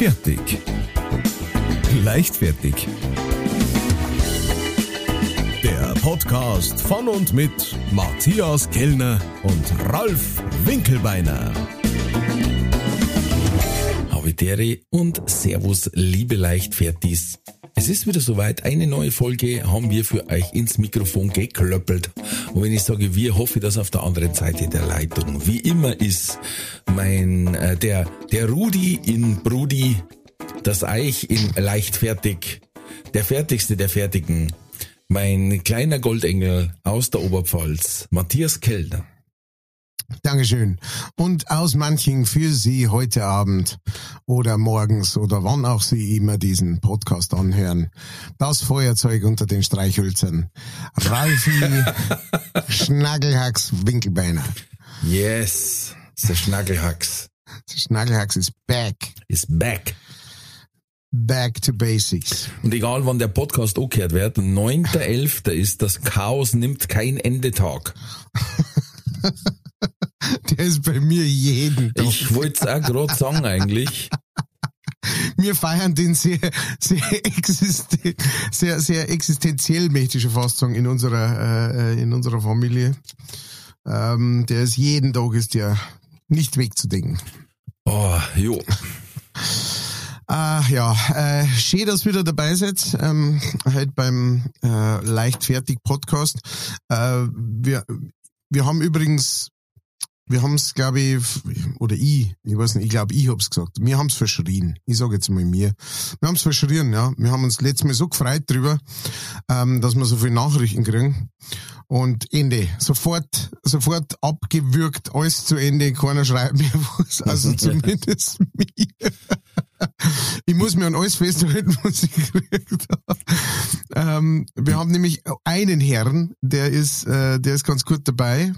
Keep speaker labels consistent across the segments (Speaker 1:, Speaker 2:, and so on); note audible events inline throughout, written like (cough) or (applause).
Speaker 1: Fertig. Leichtfertig. Der Podcast von und mit Matthias Kellner und Ralf Winkelbeiner.
Speaker 2: Habitäre und Servus, liebe Leichtfertis. Es ist wieder soweit. Eine neue Folge haben wir für euch ins Mikrofon geklöppelt. Und wenn ich sage wir, hoffe dass auf der anderen Seite der Leitung wie immer ist mein, äh, der, der Rudi in Brudi, das Eich in Leichtfertig, der fertigste der Fertigen, mein kleiner Goldengel aus der Oberpfalz, Matthias Kellner.
Speaker 3: Dankeschön. Und aus manchen für Sie heute Abend oder morgens oder wann auch Sie immer diesen Podcast anhören. Das Feuerzeug unter den Streichhölzern. Ralfi (laughs) Schnaggelhacks Winkelbeiner.
Speaker 2: Yes, the Schnaggelhacks.
Speaker 3: Schnaggelhacks is back.
Speaker 2: Is back.
Speaker 3: Back to basics.
Speaker 2: Und egal wann der Podcast angehört wird, 9.11. ist das Chaos nimmt kein Endetag. (laughs) (laughs)
Speaker 3: Der ist bei mir jeden Tag.
Speaker 2: Ich wollte es auch gerade sagen eigentlich.
Speaker 3: Wir feiern den sehr, sehr, existen, sehr, sehr existenziell, möchte ich fast sagen, in unserer, äh, in unserer Familie. Ähm, der ist jeden Tag ist der nicht wegzudenken.
Speaker 2: Oh, jo.
Speaker 3: Ah, ja, äh, schön, dass ihr wieder dabei seid, ähm, halt beim äh, Leichtfertig Podcast. Äh, wir, wir haben übrigens, wir haben es, glaube ich, oder ich, ich weiß nicht, ich glaube, ich hab's gesagt. Wir haben's verschrien. Ich sage jetzt mal mir. Wir haben's verschrien, ja. Wir haben uns letztes Mal so gefreut drüber, ähm, dass wir so viele Nachrichten kriegen. Und Ende. Sofort, sofort abgewürgt, alles zu Ende. Keiner schreibt mehr was. Also (laughs) zumindest mir. Ich muss mir an alles festhalten, was ich gekriegt habe. Ähm, wir haben nämlich einen Herrn, der ist, äh, der ist ganz gut dabei.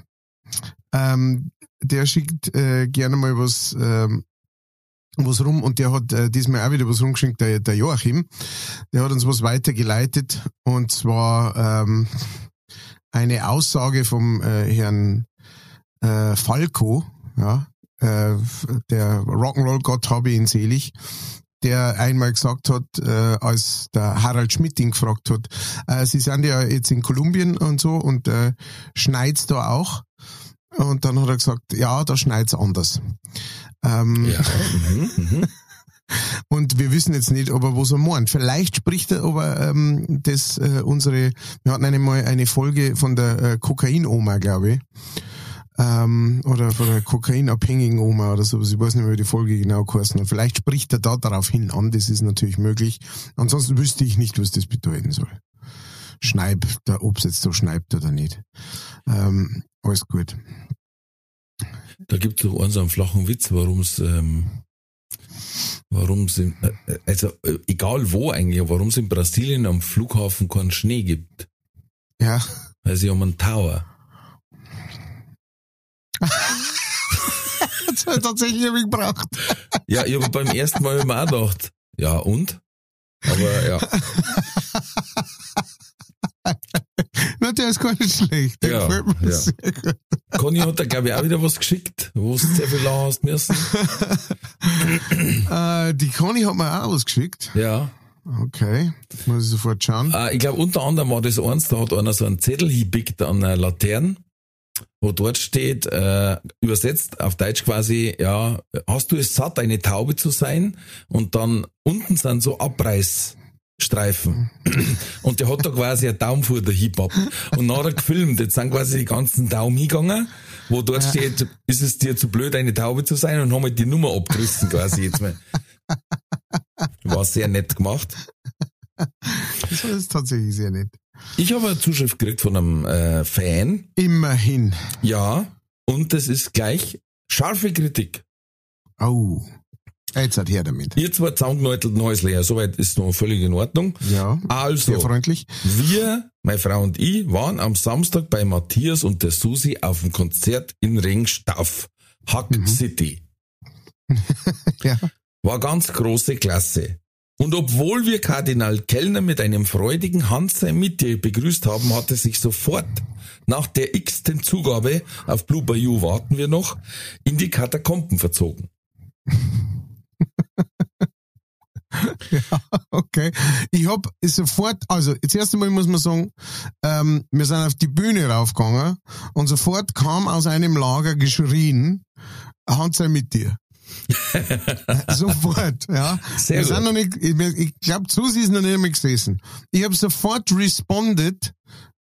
Speaker 3: Ähm, der schickt äh, gerne mal was, ähm, was rum und der hat äh, diesmal auch wieder was rumgeschickt, der, der Joachim. Der hat uns was weitergeleitet und zwar ähm, eine Aussage vom äh, Herrn äh, Falco, ja, äh, der Rock'n'Roll-Gott habe ihn selig, der einmal gesagt hat, äh, als der Harald Schmidt ihn gefragt hat, äh, Sie sind ja jetzt in Kolumbien und so und äh, schneit's da auch? Und dann hat er gesagt, ja, da schneit's anders. Ähm,
Speaker 2: Ja. Mhm, mhm. (laughs)
Speaker 3: und wir wissen jetzt nicht, ob er was er meint. Vielleicht spricht er aber ähm, das äh, unsere, wir hatten einmal eine Folge von der äh, Kokain-Oma, glaube ich. Ähm, oder von der kokainabhängigen Oma oder sowas. Ich weiß nicht mehr, wie die Folge genau geheißen hat. Vielleicht spricht er da darauf hin an, das ist natürlich möglich. Ansonsten wüsste ich nicht, was das bedeuten soll. Schneib, ob es jetzt so schneibt oder nicht. Ähm, alles gut.
Speaker 2: Da gibt es doch einen so einen flachen Witz, warum es, ähm, warum es, in- äh, also äh, egal wo eigentlich, warum es in Brasilien am Flughafen keinen Schnee gibt.
Speaker 3: Ja.
Speaker 2: Weil sie haben einen Tower. (laughs)
Speaker 3: Das hat tatsächlich ein wenig gebraucht.
Speaker 2: Ja, ich habe beim ersten Mal immer auch gedacht, ja und? Aber ja, (laughs)
Speaker 3: Na, der ist gar nicht schlecht. Der
Speaker 2: Ja,
Speaker 3: gefällt mir
Speaker 2: ja.
Speaker 3: sehr gut.
Speaker 2: Conny hat da glaube ich auch wieder was geschickt, wo es sehr viel lang hast müssen.
Speaker 3: Äh, die Conny hat mir auch was geschickt.
Speaker 2: Ja.
Speaker 3: Okay, muss ich sofort schauen.
Speaker 2: Äh, ich glaube unter anderem war das eins, da hat einer so einen Zettel hingepickt an einer Laterne, wo dort steht, äh, übersetzt auf Deutsch quasi, ja, hast du es satt, eine Taube zu sein? Und dann unten sind so Abreißstreifen. (clears throat) Und der hat da quasi eine Daumenfuhr der Hip-Hop. Und nachher gefilmt, jetzt sind quasi die ganzen Daumen hingegangen, wo dort steht, ist es dir zu blöd, eine Taube zu sein? Und haben halt die Nummer abgerissen quasi jetzt mal. War sehr nett gemacht.
Speaker 3: Das ist tatsächlich sehr nett.
Speaker 2: Ich habe eine Zuschrift gekriegt von einem äh, Fan.
Speaker 3: Immerhin.
Speaker 2: Ja. Und das ist gleich scharfe Kritik.
Speaker 3: Oh. Jetzt hat her damit.
Speaker 2: Ihr zwei zusammengenäutelt Häusler, soweit ist noch völlig in Ordnung.
Speaker 3: Ja. Sehr
Speaker 2: Also,
Speaker 3: freundlich.
Speaker 2: wir, meine Frau und ich, waren am Samstag bei Matthias und der Susi auf dem Konzert in Ringstauf, Hack City. (laughs)
Speaker 3: Ja.
Speaker 2: War ganz große Klasse. Und obwohl wir Kardinal Kellner mit einem freudigen Hanse mit dir begrüßt haben, hat er sich sofort nach der x-ten Zugabe auf Blue Bayou warten wir noch, in die Katakomben verzogen.
Speaker 3: Ja, (laughs) okay. Ich hab sofort, also jetzt erst einmal muss man sagen, ähm, wir sind auf die Bühne raufgegangen und sofort kam aus einem Lager geschrien, Hand sei mit dir. (laughs) sofort, ja.
Speaker 2: Sehr
Speaker 3: wir
Speaker 2: gut.
Speaker 3: sind noch nicht, ich, ich glaube, zu sie ist noch nicht einmal gesessen. Ich habe sofort responded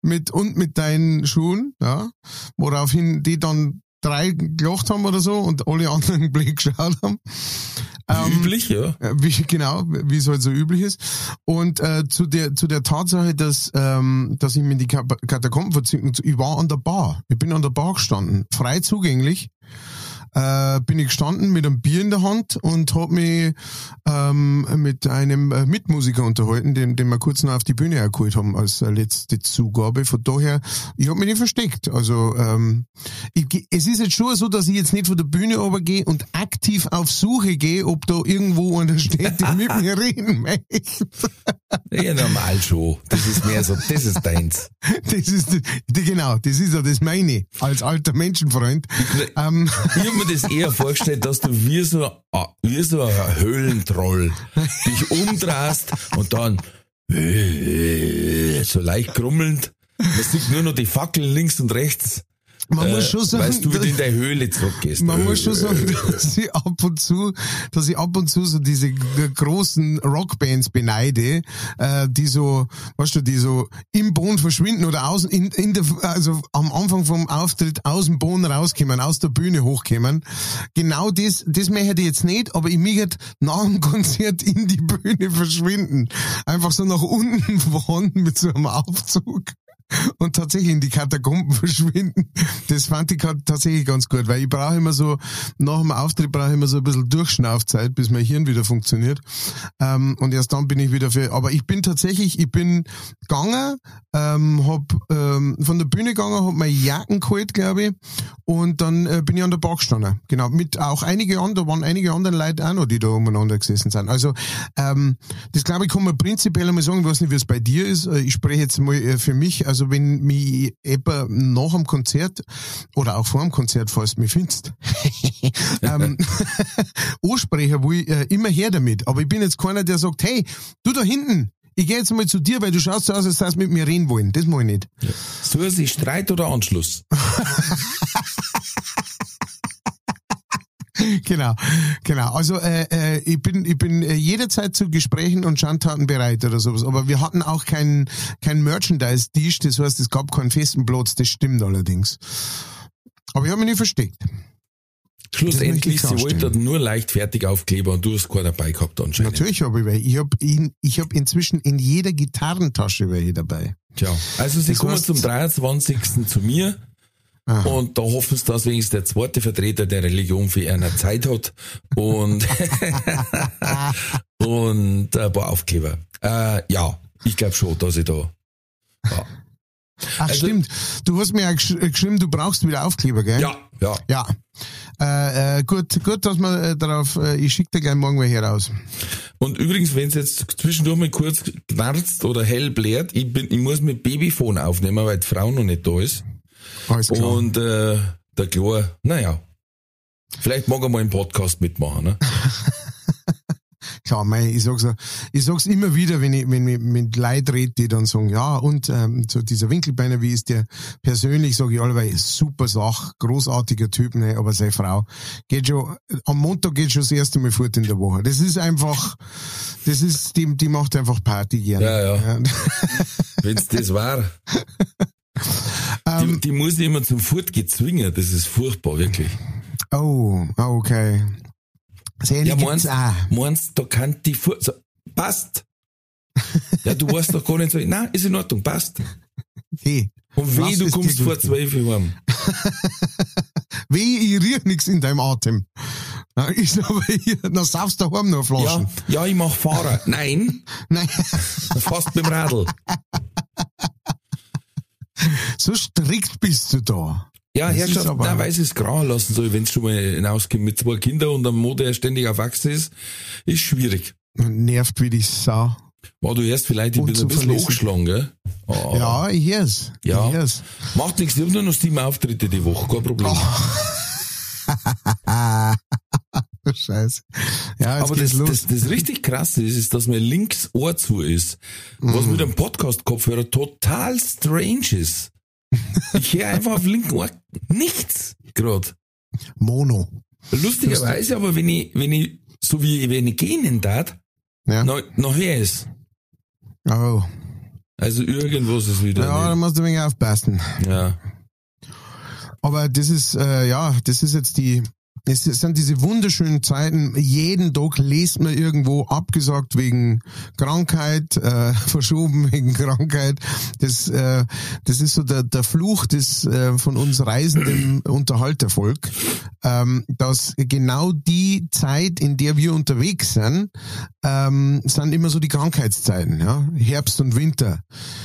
Speaker 3: mit und mit deinen Schuhen, ja, woraufhin die dann drei gelacht haben oder so und alle anderen (laughs) blöd geschaut haben.
Speaker 2: Wie üblich, ja.
Speaker 3: Äh, Wie, genau, wie es halt so üblich ist. Und äh, zu der zu der Tatsache, dass ähm, dass ich mir in die Katakomben verziehen, ich war an der Bar. Ich bin an der Bar gestanden, frei zugänglich. Äh, bin ich gestanden mit einem Bier in der Hand und hab mich ähm, mit einem äh, Mitmusiker unterhalten, den, den wir kurz noch auf die Bühne geholt haben als äh, letzte Zugabe. Von daher, ich hab mich nicht versteckt. Also ähm, ich, es ist jetzt schon so, dass ich jetzt nicht von der Bühne runtergehe und aktiv auf Suche gehe, ob da irgendwo einer steht, der mit mir (laughs) reden möchte.
Speaker 2: Ja, normal schon. Das ist mehr so, das ist deins. (laughs)
Speaker 3: Das ist, die, genau, das ist ja das meine, als alter Menschenfreund. Ähm,
Speaker 2: Ich habe mir das eher vorgestellt, dass du wie so, wie so ein Höhlentroll dich umdrehst und dann so leicht grummelnd. Man sieht nur noch die Fackeln links und rechts.
Speaker 3: Man muss
Speaker 2: Äh,
Speaker 3: schon sagen,
Speaker 2: weißt du, wie du in
Speaker 3: dass-
Speaker 2: deine Höhle zurückgehst.
Speaker 3: Man muss schon
Speaker 2: Äh,
Speaker 3: sagen, dass ich ab und zu, dass ich ab und zu so diese großen Rockbands beneide, äh, die so, weißt du, die so im Boden verschwinden oder außen in, in der, also am Anfang vom Auftritt aus dem Boden rauskommen, aus der Bühne hochkommen. Genau das, das möchte ich jetzt nicht, aber ich möchte nach dem Konzert in die Bühne verschwinden. Einfach so nach unten (laughs) fahren mit so einem Aufzug (laughs) und tatsächlich in die Katakomben (laughs) verschwinden. Das fand ich tatsächlich ganz gut, weil ich brauche immer so, nach dem Auftritt brauche ich immer so ein bisschen Durchschnaufzeit, bis mein Hirn wieder funktioniert. Ähm, und erst dann bin ich wieder für, aber ich bin tatsächlich, ich bin gegangen, ähm, hab ähm, von der Bühne gegangen, hab meine Jacken geholt, glaube ich, und dann äh, bin ich an der Bar gestanden. Genau, mit auch einige andere, waren einige andere Leute auch noch, die da umeinander gesessen sind. Also, ähm, das glaube ich kann man prinzipiell einmal sagen, ich weiß nicht, wie es bei dir ist. Äh, Ich spreche jetzt mal äh, für mich, also wenn mich jemand nach dem Konzert oder auch vor dem Konzert, falls du mich findest, (laughs) ähm, (laughs) ansprechen will, äh, immer her damit. Aber ich bin jetzt keiner, der sagt, hey, du da hinten, ich gehe jetzt mal zu dir, weil du schaust so aus, als würdest du mit mir reden wollen. Das mache ich nicht.
Speaker 2: Suchen Sie Streit oder Anschluss? (laughs) (laughs)
Speaker 3: Genau, genau. Also äh, äh, ich bin ich bin äh, jederzeit zu Gesprächen und Schandtaten bereit oder sowas. Aber wir hatten auch kein kein Merchandise-Tisch, das heißt, es gab keinen festen Platz. Das stimmt allerdings. Aber ich habe mich nicht versteckt.
Speaker 2: Schlussendlich, sie wollten nur leichtfertig Aufkleber und du hast keinen dabei gehabt anscheinend.
Speaker 3: Natürlich habe ich welche. Ich habe in, ich hab inzwischen in jeder Gitarrentasche welche dabei.
Speaker 2: Tja, also sie
Speaker 3: Das
Speaker 2: kommen zum 23. zu mir
Speaker 3: Aha.
Speaker 2: und da hoffen sie, dass wenigstens der zweite Vertreter der Religion für eine Zeit hat und, (laughs) und ein paar Aufkleber. Äh, ja, ich glaube schon, dass ich da. Ja,
Speaker 3: Ach
Speaker 2: Also-
Speaker 3: stimmt. Du hast mir ja gesch geschrieben, du brauchst wieder Aufkleber, gell?
Speaker 2: ja. ja.
Speaker 3: Ja. Äh, äh, gut, gut, dass man äh, darauf, äh, ich schicke dir gleich morgen welche raus.
Speaker 2: Und übrigens, wenn es jetzt zwischendurch mal kurz knarzt oder hell blärt, ich, bin, ich muss mit Babyphone aufnehmen, weil die Frau noch nicht da ist.
Speaker 3: Alles klar.
Speaker 2: Und äh, der Chlor, naja, vielleicht mag er mal im Podcast mitmachen. Ne? (laughs)
Speaker 3: Klar, mei, ich sag's, ja- ich sag's immer wieder, wenn ich, wenn ich mit Leuten rede, die dann sagen, ja, und ähm, so dieser Winkelbeiner, wie ist der persönlich, sage ich allweil, super Sach, großartiger Typ, ne, aber seine Frau geht schon, am Montag geht schon das erste Mal fort in der Woche. Das ist einfach, das ist, die, die macht einfach Party gerne.
Speaker 2: Ja, ja. (laughs) Wenn's das war.
Speaker 3: Ähm,
Speaker 2: die, die muss ich immer zum Fortgehen zwingen, das ist furchtbar, wirklich.
Speaker 3: Oh, okay. Sehr
Speaker 2: Ja, meinst,
Speaker 3: auch.
Speaker 2: meinst da kann die Furt, so, passt. (laughs) Ja, du weißt doch gar nicht so, nein, ist in Ordnung, passt.
Speaker 3: Hey,
Speaker 2: Und
Speaker 3: Lass
Speaker 2: du kommst vor zwölf Uhr (laughs)
Speaker 3: weh, ich riech nix in deinem Atem. Na, (laughs) Ist aber hier, dann saufst du daheim noch
Speaker 2: Ja,
Speaker 3: Flaschen.
Speaker 2: ja, ich mach Fahrer. Nein,
Speaker 3: Nein,
Speaker 2: fast beim Radl.
Speaker 3: So strikt bist du da.
Speaker 2: Ja,
Speaker 3: Das
Speaker 2: Herrschaft,
Speaker 3: aber-
Speaker 2: nein, weiß es grauen lassen soll, wenn es schon mal hinauskommt mit zwei Kindern und einem Mann, der ständig erwachsen ist, ist schwierig.
Speaker 3: Nervt wie die Sau.
Speaker 2: War du erst vielleicht, ich bin ein bisschen angeschlagen, gell? Oh,
Speaker 3: Ja, ich hör's.
Speaker 2: Ja.
Speaker 3: Ich hör's.
Speaker 2: Macht nichts, ich hab nur noch sieben Auftritte die Woche, kein Problem.
Speaker 3: Ah, (laughs) Scheiße. Ja,
Speaker 2: Aber das, das, das richtig krasse ist, ist, dass mir links Ohr zu ist. Was
Speaker 3: Mhm.
Speaker 2: mit einem Podcast-Kopfhörer total strange ist. Ich höre einfach auf linken Ohr nichts grad.
Speaker 3: Mono.
Speaker 2: Lustigerweise, aber wenn ich, wenn ich, so wie wenn ich gehen darf,
Speaker 3: Ja.
Speaker 2: noch, noch höre es.
Speaker 3: Oh.
Speaker 2: Also irgendwas ist wieder.
Speaker 3: Ja, da musst du ein wenig aufpassen.
Speaker 2: ja.
Speaker 3: Aber das ist, äh, ja, das ist jetzt die, es sind diese wunderschönen Zeiten. Jeden Tag liest man irgendwo abgesagt wegen Krankheit, äh, (laughs) verschoben wegen Krankheit. Das, äh, das ist so der, der Fluch des äh, von uns reisenden (clears throat) Unterhaltervolk, ähm, dass genau die Zeit, in der wir unterwegs sind, ähm, sind immer so die Krankheitszeiten. Ja? Herbst und Winter,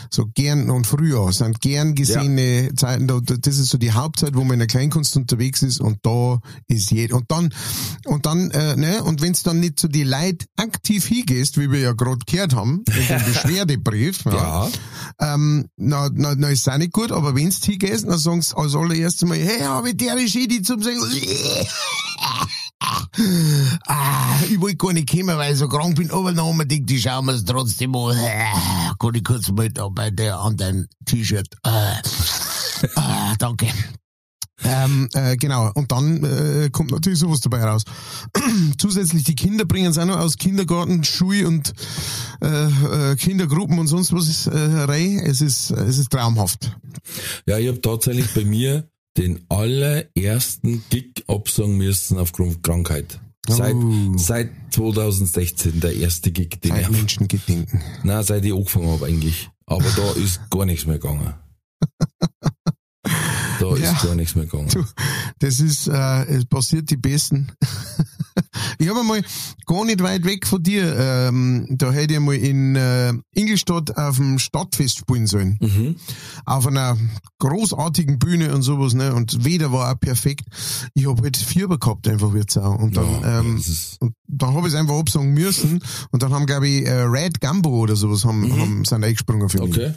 Speaker 3: so gern und Frühjahr sind gern gesehene Zeiten. Da, das ist so die Hauptzeit, wo man in der Kleinkunst unterwegs ist und da ist jeder. Und dann, und dann, äh, ne, und wenn's dann nicht zu die Leid aktiv hingehst, wie wir ja gerade gehört haben, mit dem (laughs) Beschwerdebrief, ja,
Speaker 2: Ja.
Speaker 3: ähm, na, na, na ist auch nicht gut, aber wenn's hingehst, dann sagen sie als allererstes mal, hey, habe ich der Regie, die zum sagen, (laughs) ah, ich wollte gar nicht kommen, weil ich so krank bin, aber haben wir gedacht, die schauen wir es trotzdem an. Ah, Kann ich kurz mal da bei der an dein T-Shirt. Ah, ah, danke. Ähm, äh, genau, und dann äh, kommt natürlich sowas dabei raus. (clears throat) Zusätzlich die Kinder bringen es auch noch aus Kindergarten, Schule und äh, äh, Kindergruppen und sonst was äh, rein. Es ist, es ist traumhaft.
Speaker 2: Ja, ich habe tatsächlich bei mir den allerersten Gig absagen müssen aufgrund Krankheit. Seit,
Speaker 3: Oh.
Speaker 2: seit 2016 der erste Gig, den
Speaker 3: Seit
Speaker 2: ich,
Speaker 3: Menschen gedenken.
Speaker 2: nein, seit ich angefangen habe eigentlich. Aber da ist gar nichts mehr gegangen. Da
Speaker 3: Ja.
Speaker 2: ist gar nichts mehr gegangen.
Speaker 3: Du, das ist, äh, es passiert die Besten. (laughs) ich habe einmal gar nicht weit weg von dir, ähm, da hätte ich mal in äh, Ingolstadt auf dem Stadtfest spielen sollen.
Speaker 2: Mhm.
Speaker 3: Auf einer großartigen Bühne und sowas, ne? Und weder war auch perfekt. Ich habe halt Fieber gehabt, einfach wie Sau. Und dann,
Speaker 2: Ja,
Speaker 3: ähm, und dann habe ich es einfach absagen müssen. Und dann haben, glaube ich, äh, Red Gumbo oder sowas haben, haben, sind eingesprungen für mich.
Speaker 2: okay.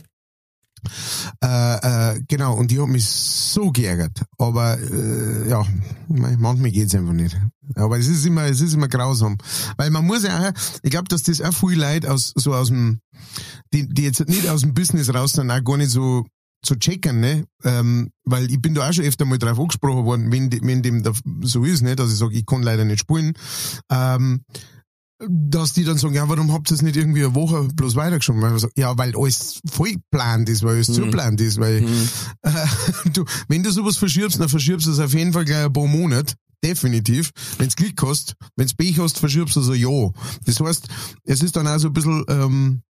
Speaker 3: Äh, äh, genau, und die hat mich so geärgert. Aber äh, ja, manchmal geht's einfach nicht. Aber es ist immer, es ist immer grausam. Weil man muss ja auch, ich glaube, dass das auch viel Leute aus so aus dem, die, die jetzt nicht aus dem Business raus sind, auch gar nicht so zu checken, ne? Ähm, weil ich bin da auch schon öfter mal drauf angesprochen worden, wenn, wenn dem so ist, ne, dass ich sage, ich kann leider nicht spielen. Ähm, dass die dann sagen, ja, warum habt ihr es nicht irgendwie eine Woche bloß weitergeschoben? Weil ich sag, ja, weil alles voll geplant ist, weil alles
Speaker 2: Mhm.
Speaker 3: zugeplant ist, weil
Speaker 2: Mhm. (laughs)
Speaker 3: äh, du, wenn du sowas verschiebst, dann verschiebst du es auf jeden Fall gleich ein paar Monate. Definitiv. Wenn's Glück hast, wenn's Pech hast, verschiebst du so ja. Das heißt, es ist dann auch so ein bisschen, ähm,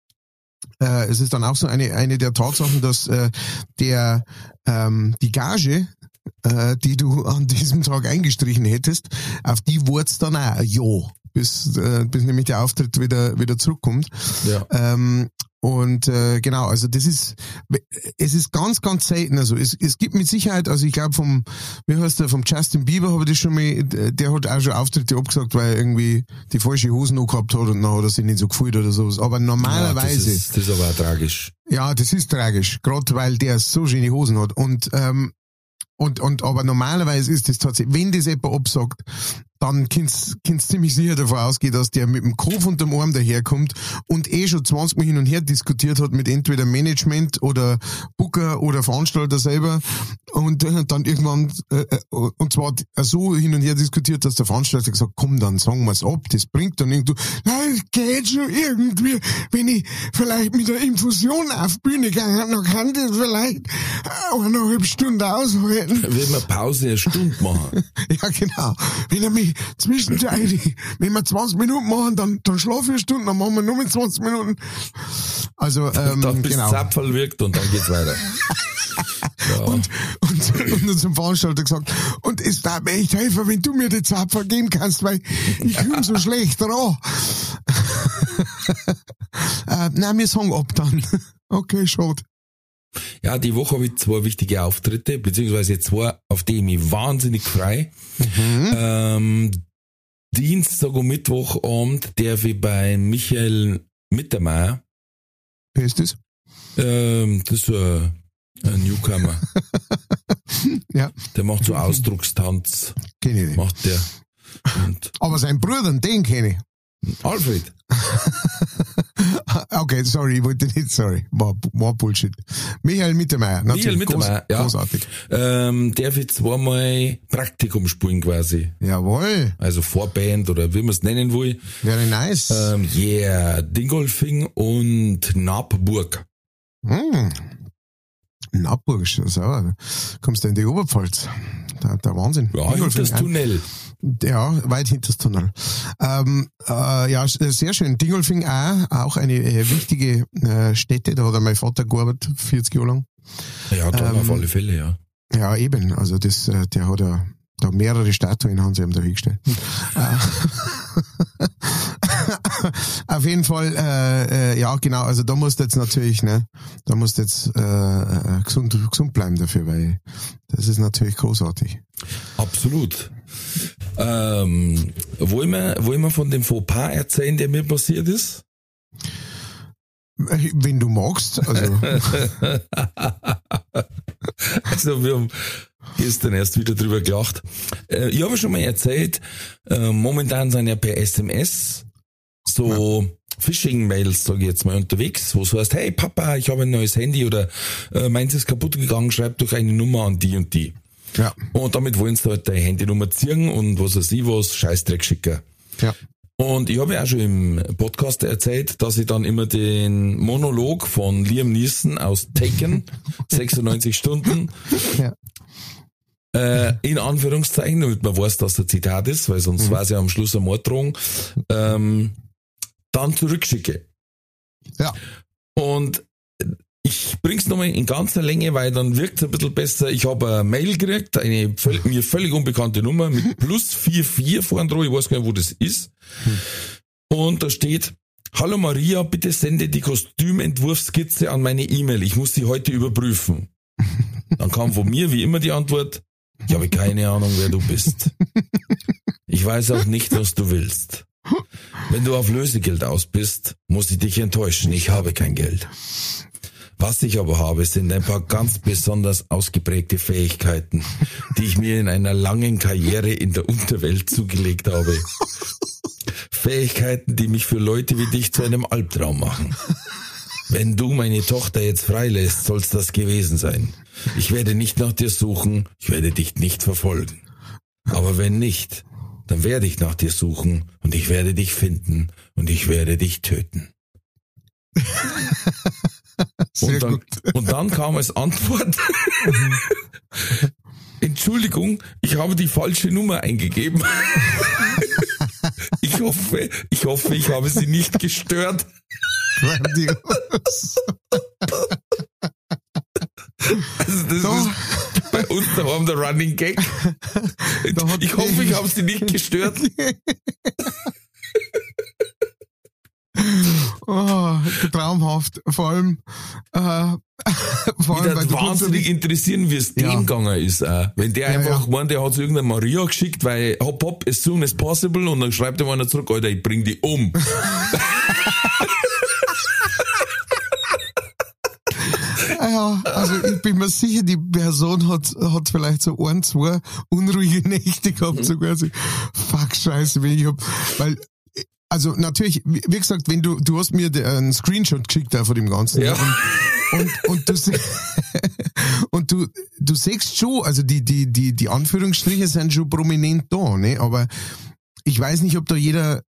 Speaker 3: äh, es ist dann auch so eine, eine der Tatsachen, dass äh, der ähm, die Gage, äh, die du an diesem Tag eingestrichen hättest, auf die wurd's dann auch ein ja, bis, äh, bis nämlich der Auftritt wieder, wieder zurückkommt.
Speaker 2: Ja.
Speaker 3: Ähm, und äh, genau, also das ist, es ist ganz, ganz selten. Also es, es gibt mit Sicherheit, also ich glaube vom, wie heißt der, vom Justin Bieber habe ich das schon mal, der hat auch schon Auftritte abgesagt, weil er irgendwie die falsche Hosen noch gehabt hat und dann hat er sich nicht so gefühlt oder sowas. Aber
Speaker 2: ja,
Speaker 3: normalerweise,
Speaker 2: das, ist, das ist aber auch tragisch.
Speaker 3: ja, das ist tragisch, gerade weil der so schöne Hosen hat. Und, ähm, und, und, aber normalerweise ist das tatsächlich, wenn das jemand absagt, dann kannst du ziemlich sicher davon ausgehen, dass der mit dem Kopf und dem Arm daherkommt und eh schon 20 Mal hin und her diskutiert hat mit entweder Management oder Booker oder Veranstalter selber und äh, dann irgendwann, äh, äh, und zwar so hin und her diskutiert, dass der Veranstalter gesagt komm, dann sagen wir's ab, das bringt dann irgendwie, nein, es geht schon irgendwie, wenn ich vielleicht mit der Infusion auf die Bühne gegangen, dann kann das vielleicht eineinhalb Stunden aushalten.
Speaker 2: Wenn wir Pause eine Stunde machen. (laughs)
Speaker 3: Ja, genau. Wenn er mich zwischenzeitlich, wenn wir 20 Minuten machen, dann, dann schlafe ich eine Stunde, dann machen wir nur mit 20 Minuten. Also, ähm,
Speaker 2: dann bis
Speaker 3: genau.
Speaker 2: Zapferl wirkt und dann geht's weiter. (laughs) Ja.
Speaker 3: Und, und, und unserem Veranstalter gesagt, und es darf mir echt helfen, wenn du mir die Zapfer geben kannst, weil ich (laughs) komme so schlecht dran. (laughs) äh, nein, wir sagen ab dann. Okay, schade.
Speaker 2: Ja, die Woche habe ich zwei wichtige Auftritte, beziehungsweise zwei, auf die ich mich wahnsinnig frei.
Speaker 3: Mhm.
Speaker 2: Ähm, Dienstag und Mittwochabend darf ich bei Michael Mittermeier,
Speaker 3: Wer ist das?
Speaker 2: ähm, das ist ein, ein Newcomer, (laughs)
Speaker 3: Ja,
Speaker 2: der macht so Ausdruckstanz,
Speaker 3: kenne ich nicht.
Speaker 2: macht der. Und
Speaker 3: Aber sein Bruder, den kenne ich.
Speaker 2: Alfred. (laughs)
Speaker 3: Okay, sorry, ich wollte nicht, sorry. War, war Bullshit. Michael Mittermeier.
Speaker 2: Michael
Speaker 3: natürlich,
Speaker 2: Mittermeier,
Speaker 3: groß,
Speaker 2: ja.
Speaker 3: Großartig.
Speaker 2: Ähm, darf ich zweimal Praktikum spielen quasi.
Speaker 3: Jawohl.
Speaker 2: Also Vorband oder wie man es nennen will.
Speaker 3: Very nice.
Speaker 2: Ähm, yeah, Dingolfing und Nabburg.
Speaker 3: Hm. Nappburg ist das auch. Kommst du in die Oberpfalz? Der, der Wahnsinn.
Speaker 2: Ja, hinter das Tunnel.
Speaker 3: Ja, weit hinter das Tunnel. Ähm, äh, ja, sehr schön. Dingolfing auch, auch eine äh, wichtige äh, Stätte. Da hat mein Vater gearbeitet, 40 Jahre lang.
Speaker 2: Ja, da
Speaker 3: Ähm,
Speaker 2: auf alle Fälle, ja.
Speaker 3: Ja, eben. Also das, äh, der hat ja da mehrere Statuen haben sie ihm da hingestellt. Äh, (laughs) Auf jeden Fall, äh, äh, ja genau, also da musst du jetzt natürlich, ne, da musst du jetzt äh, äh, gesund, gesund bleiben dafür, weil das ist natürlich großartig.
Speaker 2: Absolut. Ähm, wollen, wir, wollen wir von dem Fauxpas erzählen, der mir passiert ist?
Speaker 3: Wenn du magst, also (laughs)
Speaker 2: Also wir haben gestern erst wieder drüber gelacht. Äh, ich habe schon mal erzählt, äh, momentan sind ja per SMS so Phishing-Mails, sage ich jetzt mal, unterwegs, wo es heißt, hey Papa, ich habe ein neues Handy oder äh, meins ist kaputt gegangen, schreib doch eine Nummer an die und die.
Speaker 3: Ja,
Speaker 2: Und damit wollen sie halt deine Handynummer ziehen und was weiß ich was, Scheißdreck schicken.
Speaker 3: ja.
Speaker 2: Und ich habe ja auch schon im Podcast erzählt, dass ich dann immer den Monolog von Liam Neeson aus Taken, (laughs) 96 Stunden,
Speaker 3: Ja.
Speaker 2: äh, in Anführungszeichen, damit man weiß, dass der Zitat ist, weil sonst
Speaker 3: Mhm.
Speaker 2: war es ja am Schluss eine Morddrohung, ähm, dann zurückschicke.
Speaker 3: Ja.
Speaker 2: Und ich bring's nochmal in ganzer Länge, weil dann wirkt's ein bisschen besser. Ich habe eine Mail gekriegt, eine völ mir völlig unbekannte Nummer mit (laughs) plus 44 vorn dran, ich weiß gar nicht, wo das ist. Und da steht, Hallo Maria, bitte sende die Kostümentwurfskizze an meine E-Mail. Ich muss sie heute überprüfen. Dann kam von mir wie immer die Antwort, ich habe keine Ahnung, wer du bist. Ich weiß auch nicht, was du willst. Wenn du auf Lösegeld aus bist, muss ich dich enttäuschen. Ich habe kein Geld. Was ich aber habe, sind ein paar ganz besonders ausgeprägte Fähigkeiten, die ich mir in einer langen Karriere in der Unterwelt zugelegt habe. Fähigkeiten, die mich für Leute wie dich zu einem Albtraum machen. Wenn du meine Tochter jetzt freilässt, soll's das gewesen sein. Ich werde nicht nach dir suchen, ich werde dich nicht verfolgen. Aber wenn nicht, dann werde ich nach dir suchen und ich werde dich finden und ich werde dich töten. (laughs) Und, dann, und dann kam als Antwort, (laughs) Entschuldigung, ich habe die falsche Nummer eingegeben. (laughs) Ich hoffe, ich hoffe, ich habe sie nicht gestört. Also das
Speaker 3: So.
Speaker 2: ist bei uns daheim der Running Gag.
Speaker 3: Da
Speaker 2: Ich hoffe, ich habe sie nicht gestört. (laughs)
Speaker 3: Oh, traumhaft. Vor allem, äh, (laughs) vor allem, weil du
Speaker 2: wahnsinnig interessieren, wie es dem
Speaker 3: Ja.
Speaker 2: gegangen ist. Auch. Wenn der
Speaker 3: Ja,
Speaker 2: einfach
Speaker 3: ja.
Speaker 2: meint, der hat irgendeine Maria geschickt, weil hopp hopp, as soon as possible und dann schreibt ihm einer zurück, Alter, ich bring die um. (laughs)
Speaker 3: Ja, also ich bin mir sicher, die Person hat, hat vielleicht so ein, zwei unruhige (laughs) Nächte gehabt, so quasi, fuck, scheiße, wenn ich hab, weil, also natürlich, wie gesagt, wenn du, du hast mir de- einen Screenshot geschickt da von dem Ganzen.
Speaker 2: Ja.
Speaker 3: Und, und, und du, (laughs) und du, du siehst schon, also die, die, die, die Anführungsstriche sind schon prominent da, ne, aber ich weiß nicht, ob da jeder,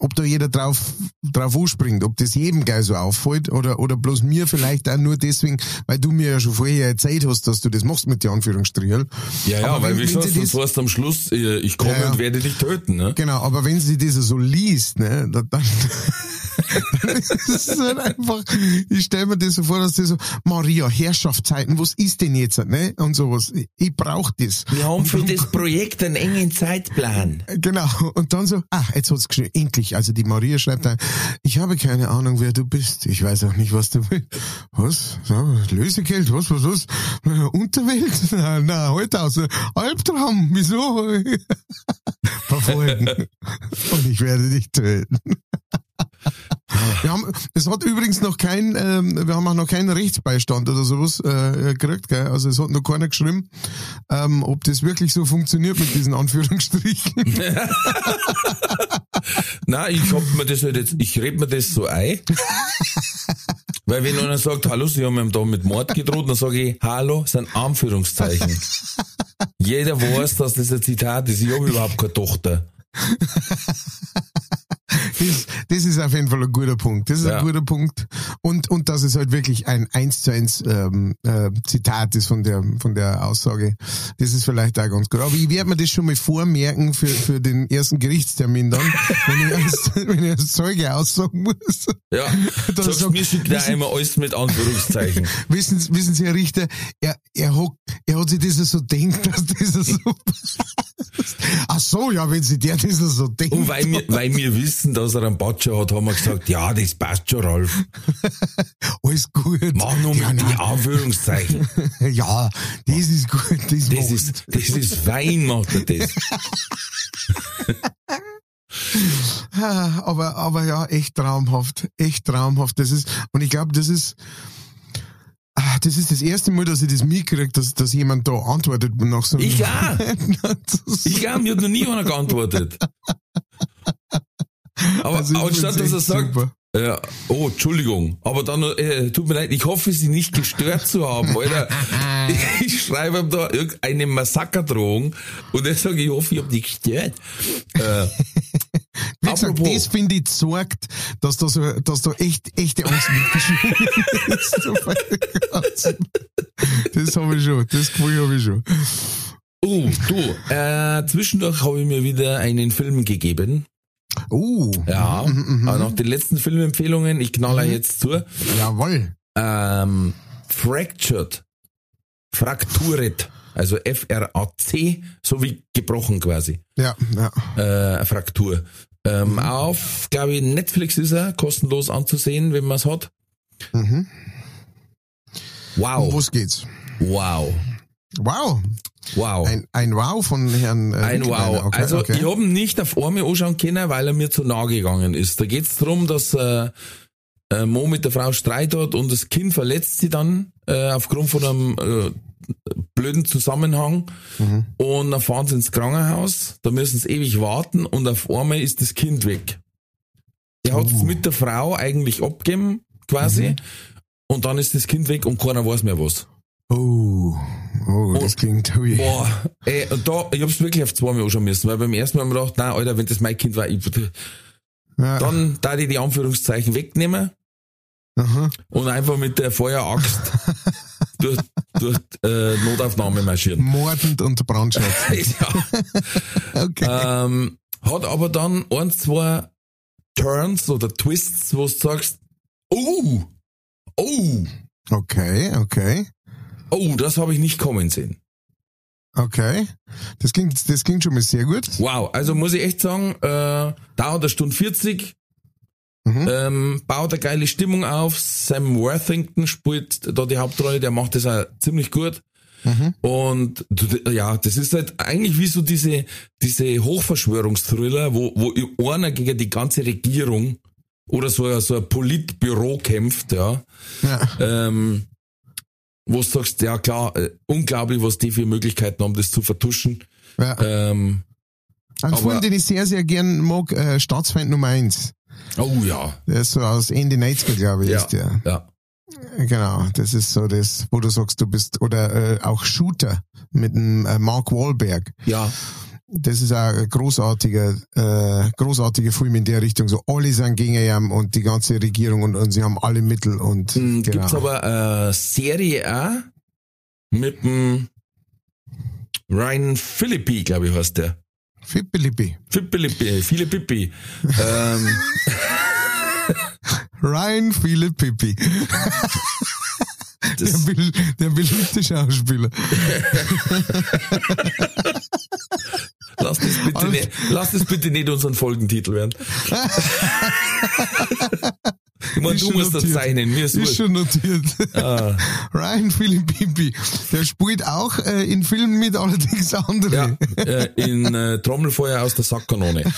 Speaker 3: ob da jeder drauf, drauf anspringt, ob das jedem gleich so auffällt oder, oder bloß mir vielleicht auch nur deswegen, weil du mir ja schon vorher erzählt hast, dass du das machst mit den Anführungsstrichen.
Speaker 2: Ja, ja,
Speaker 3: Aber
Speaker 2: weil
Speaker 3: wenn-
Speaker 2: wie
Speaker 3: wenn
Speaker 2: gesagt,
Speaker 3: das-
Speaker 2: heißt am Schluss, äh, ich komme
Speaker 3: Ja, ja.
Speaker 2: und werde dich töten. Ne?
Speaker 3: Genau, aber wenn sie das so liest, ne, da- dann, (laughs) dann ist es halt einfach, ich stelle mir das so vor, dass sie so, Maria, Herrschaftszeiten, was ist denn jetzt, ne, und sowas. Ich, ich brauch das.
Speaker 2: Wir haben für das Projekt einen engen Zeitplan.
Speaker 3: Genau. Und dann so, ah, jetzt hat's geschrieben, endlich. Also die Maria schreibt da, ich habe keine Ahnung, wer du bist. Ich weiß auch nicht, was du willst. Was? So, Lösegeld? Was, was, was? Unterwelt? (laughs) Na, na, heute aus. Albtraum. Wieso? (laughs) Verfolgen. (laughs) Und ich werde dich töten. Wir haben, es hat übrigens noch kein, ähm, wir haben auch noch keinen Rechtsbeistand oder sowas äh, gekriegt, gell? Also es hat noch keiner geschrieben, ähm, ob das wirklich so funktioniert mit diesen Anführungsstrichen.
Speaker 2: Nein, ich hab mir das halt jetzt, ich red mir das so ein. Weil wenn einer sagt, hallo, Sie haben ihm da mit Mord gedroht, dann sage ich, hallo, sind Anführungszeichen. Jeder weiß, dass das ein Zitat ist. Ich habe überhaupt keine Tochter. (laughs)
Speaker 3: Das, das ist auf jeden Fall ein guter Punkt. Das ist
Speaker 2: Ja.
Speaker 3: ein guter Punkt. Und, und dass es halt wirklich ein eins zu eins ähm, äh, Zitat ist von der, von der Aussage. Das ist vielleicht auch ganz gut. Aber ich werde mir das schon mal vormerken für, für den ersten Gerichtstermin dann, (laughs) wenn ich als, wenn ich als Zeuge aussagen muss.
Speaker 2: Ja, (laughs)
Speaker 3: Dann
Speaker 2: sagst
Speaker 3: sag-
Speaker 2: mir schickt er einmal alles mit Anführungszeichen.
Speaker 3: Wissen, Sie- wissen Sie, Herr Richter, er, er, hat, er hat sich das so denkt, dass das so Ach so, ja, wenn Sie der das so denkt.
Speaker 2: Und weil wir, weil wir wissen, dass er einen Batscher hat, haben wir gesagt, ja, das passt schon, Ralf. (laughs)
Speaker 3: Alles gut.
Speaker 2: Mach nur
Speaker 3: ja,
Speaker 2: die Anführungszeichen. (laughs)
Speaker 3: ja, das ist gut. Das,
Speaker 2: Das ist, das ist fein, macht er das. (laughs)
Speaker 3: Ah, aber, aber ja, echt traumhaft. Echt traumhaft. Das ist, und ich glaube, das ist, ah, das ist das erste Mal, dass ich das mitkriege, dass, dass jemand da antwortet nach so einem-
Speaker 2: Ich auch. (laughs) Ich auch, mir hat noch nie einer geantwortet. Aber
Speaker 3: Also
Speaker 2: anstatt dass er sagt,
Speaker 3: super.
Speaker 2: ja, oh, Entschuldigung, aber dann, äh, tut mir leid, ich hoffe, Sie nicht gestört zu haben, Alter. (laughs) Ich schreibe ihm da irgendeine Massakerdrohung und er sagt, ich hoffe, ich habe dich gestört. Äh,
Speaker 3: Wie gesagt,
Speaker 2: apropos.
Speaker 3: das finde ich zeigt, dass da so, dass da echt, echte Angst ist. (laughs) Das habe ich schon, das Gefühl habe ich schon.
Speaker 2: oh, du, äh, zwischendurch habe ich mir wieder einen Film gegeben.
Speaker 3: Oh,
Speaker 2: Ja,
Speaker 3: mhm, mhm.
Speaker 2: aber nach den letzten Filmempfehlungen, ich knalle jetzt zu.
Speaker 3: jawohl.
Speaker 2: Ähm, Fractured. Frakturet. Also F-R-A-C, so wie gebrochen quasi.
Speaker 3: Ja, ja.
Speaker 2: Äh, Fraktur. Ähm, Auf, glaube ich, Netflix ist er, kostenlos anzusehen, wenn man es hat.
Speaker 3: Mhm. Um
Speaker 2: Wow.
Speaker 3: was geht's?
Speaker 2: Wow.
Speaker 3: Wow.
Speaker 2: Wow.
Speaker 3: Ein, ein Wow von Herrn äh,
Speaker 2: Ein. Wow.
Speaker 3: Okay,
Speaker 2: also
Speaker 3: okay.
Speaker 2: ich habe ihn nicht auf einmal anschauen können, weil er mir zu nah gegangen ist. Da geht's drum, dass äh, äh, Mo mit der Frau Streit hat und das Kind verletzt sie dann äh, aufgrund von einem äh, blöden Zusammenhang
Speaker 3: Mhm.
Speaker 2: und dann fahren sie ins Krankenhaus, da müssen sie ewig warten und auf einmal ist das Kind weg. Er hat es
Speaker 3: Oh.
Speaker 2: mit der Frau eigentlich abgegeben, quasi,
Speaker 3: Mhm.
Speaker 2: und dann ist das Kind weg und keiner weiß mehr was.
Speaker 3: Oh, oh, das klingt hui.
Speaker 2: Boah, ey, und da, ich hab's wirklich auf zweimal anschauen müssen, weil beim ersten Mal haben wir gedacht, nein, Alter, wenn das mein Kind war, ich,
Speaker 3: Ja,
Speaker 2: dann da die die Anführungszeichen wegnehmen
Speaker 3: aha.
Speaker 2: und einfach mit der Feueraxt (laughs) durch, durch äh, Notaufnahme marschieren.
Speaker 3: Mordend und brandschatzend. (laughs)
Speaker 2: ja.
Speaker 3: Okay.
Speaker 2: ähm, hat aber dann ein, zwei Turns oder Twists, wo du sagst, oh, oh,
Speaker 3: Okay, okay.
Speaker 2: oh, das habe ich nicht kommen sehen.
Speaker 3: Okay. Das klingt, das klingt schon mal sehr gut.
Speaker 2: Wow, also muss ich echt sagen, äh, dauert eine Stunde 40,
Speaker 3: Mhm.
Speaker 2: ähm, baut eine geile Stimmung auf. Sam Worthington spielt da die Hauptrolle, der macht das auch ziemlich gut.
Speaker 3: Mhm.
Speaker 2: Und ja, das ist halt eigentlich wie so diese, diese Hochverschwörungsthriller, wo, wo einer gegen die ganze Regierung oder so, ein- so ein Politbüro kämpft, ja.
Speaker 3: Ja.
Speaker 2: Ähm, wo du sagst, ja klar, äh, unglaublich, was die für Möglichkeiten haben, das zu vertuschen.
Speaker 3: ja.
Speaker 2: Ähm,
Speaker 3: Ein Film, den ich sehr, sehr gern mag, äh, Staatsfeind Nummer eins.
Speaker 2: Oh ja,
Speaker 3: Der ist so aus Ende 90er, glaube ich,
Speaker 2: ja,
Speaker 3: ist der.
Speaker 2: ja.
Speaker 3: Genau, das ist so das, wo du sagst, du bist, oder äh, auch Shooter mit dem äh, Mark Wahlberg.
Speaker 2: Ja,
Speaker 3: Das ist auch ein großartiger, äh, großartiger Film in der Richtung. So alle sind gegen ihn und die ganze Regierung und, und sie haben alle Mittel und
Speaker 2: Hm,
Speaker 3: genau.
Speaker 2: Gibt's aber eine Serie auch mit dem Ryan Philippi, glaube ich, heißt der.
Speaker 3: Fippelippi.
Speaker 2: Philippi, viele Pippi. ähm, (laughs)
Speaker 3: Ryan Philipp Pippi.
Speaker 2: das,
Speaker 3: Der, will, der beliebte Schauspieler.
Speaker 2: lass, das bitte lass das bitte nicht unseren Folgentitel werden. (laughs) Ich meine,
Speaker 3: Ist
Speaker 2: du
Speaker 3: schon
Speaker 2: musst das
Speaker 3: notiert.
Speaker 2: zeichnen, mir ist
Speaker 3: Ist schon notiert.
Speaker 2: Ah, (laughs)
Speaker 3: Ryan Philipp Pippi. Der spielt auch äh, in Filmen mit, allerdings andere.
Speaker 2: ja, äh, in äh, Trommelfeuer aus der Sackkanone. (laughs)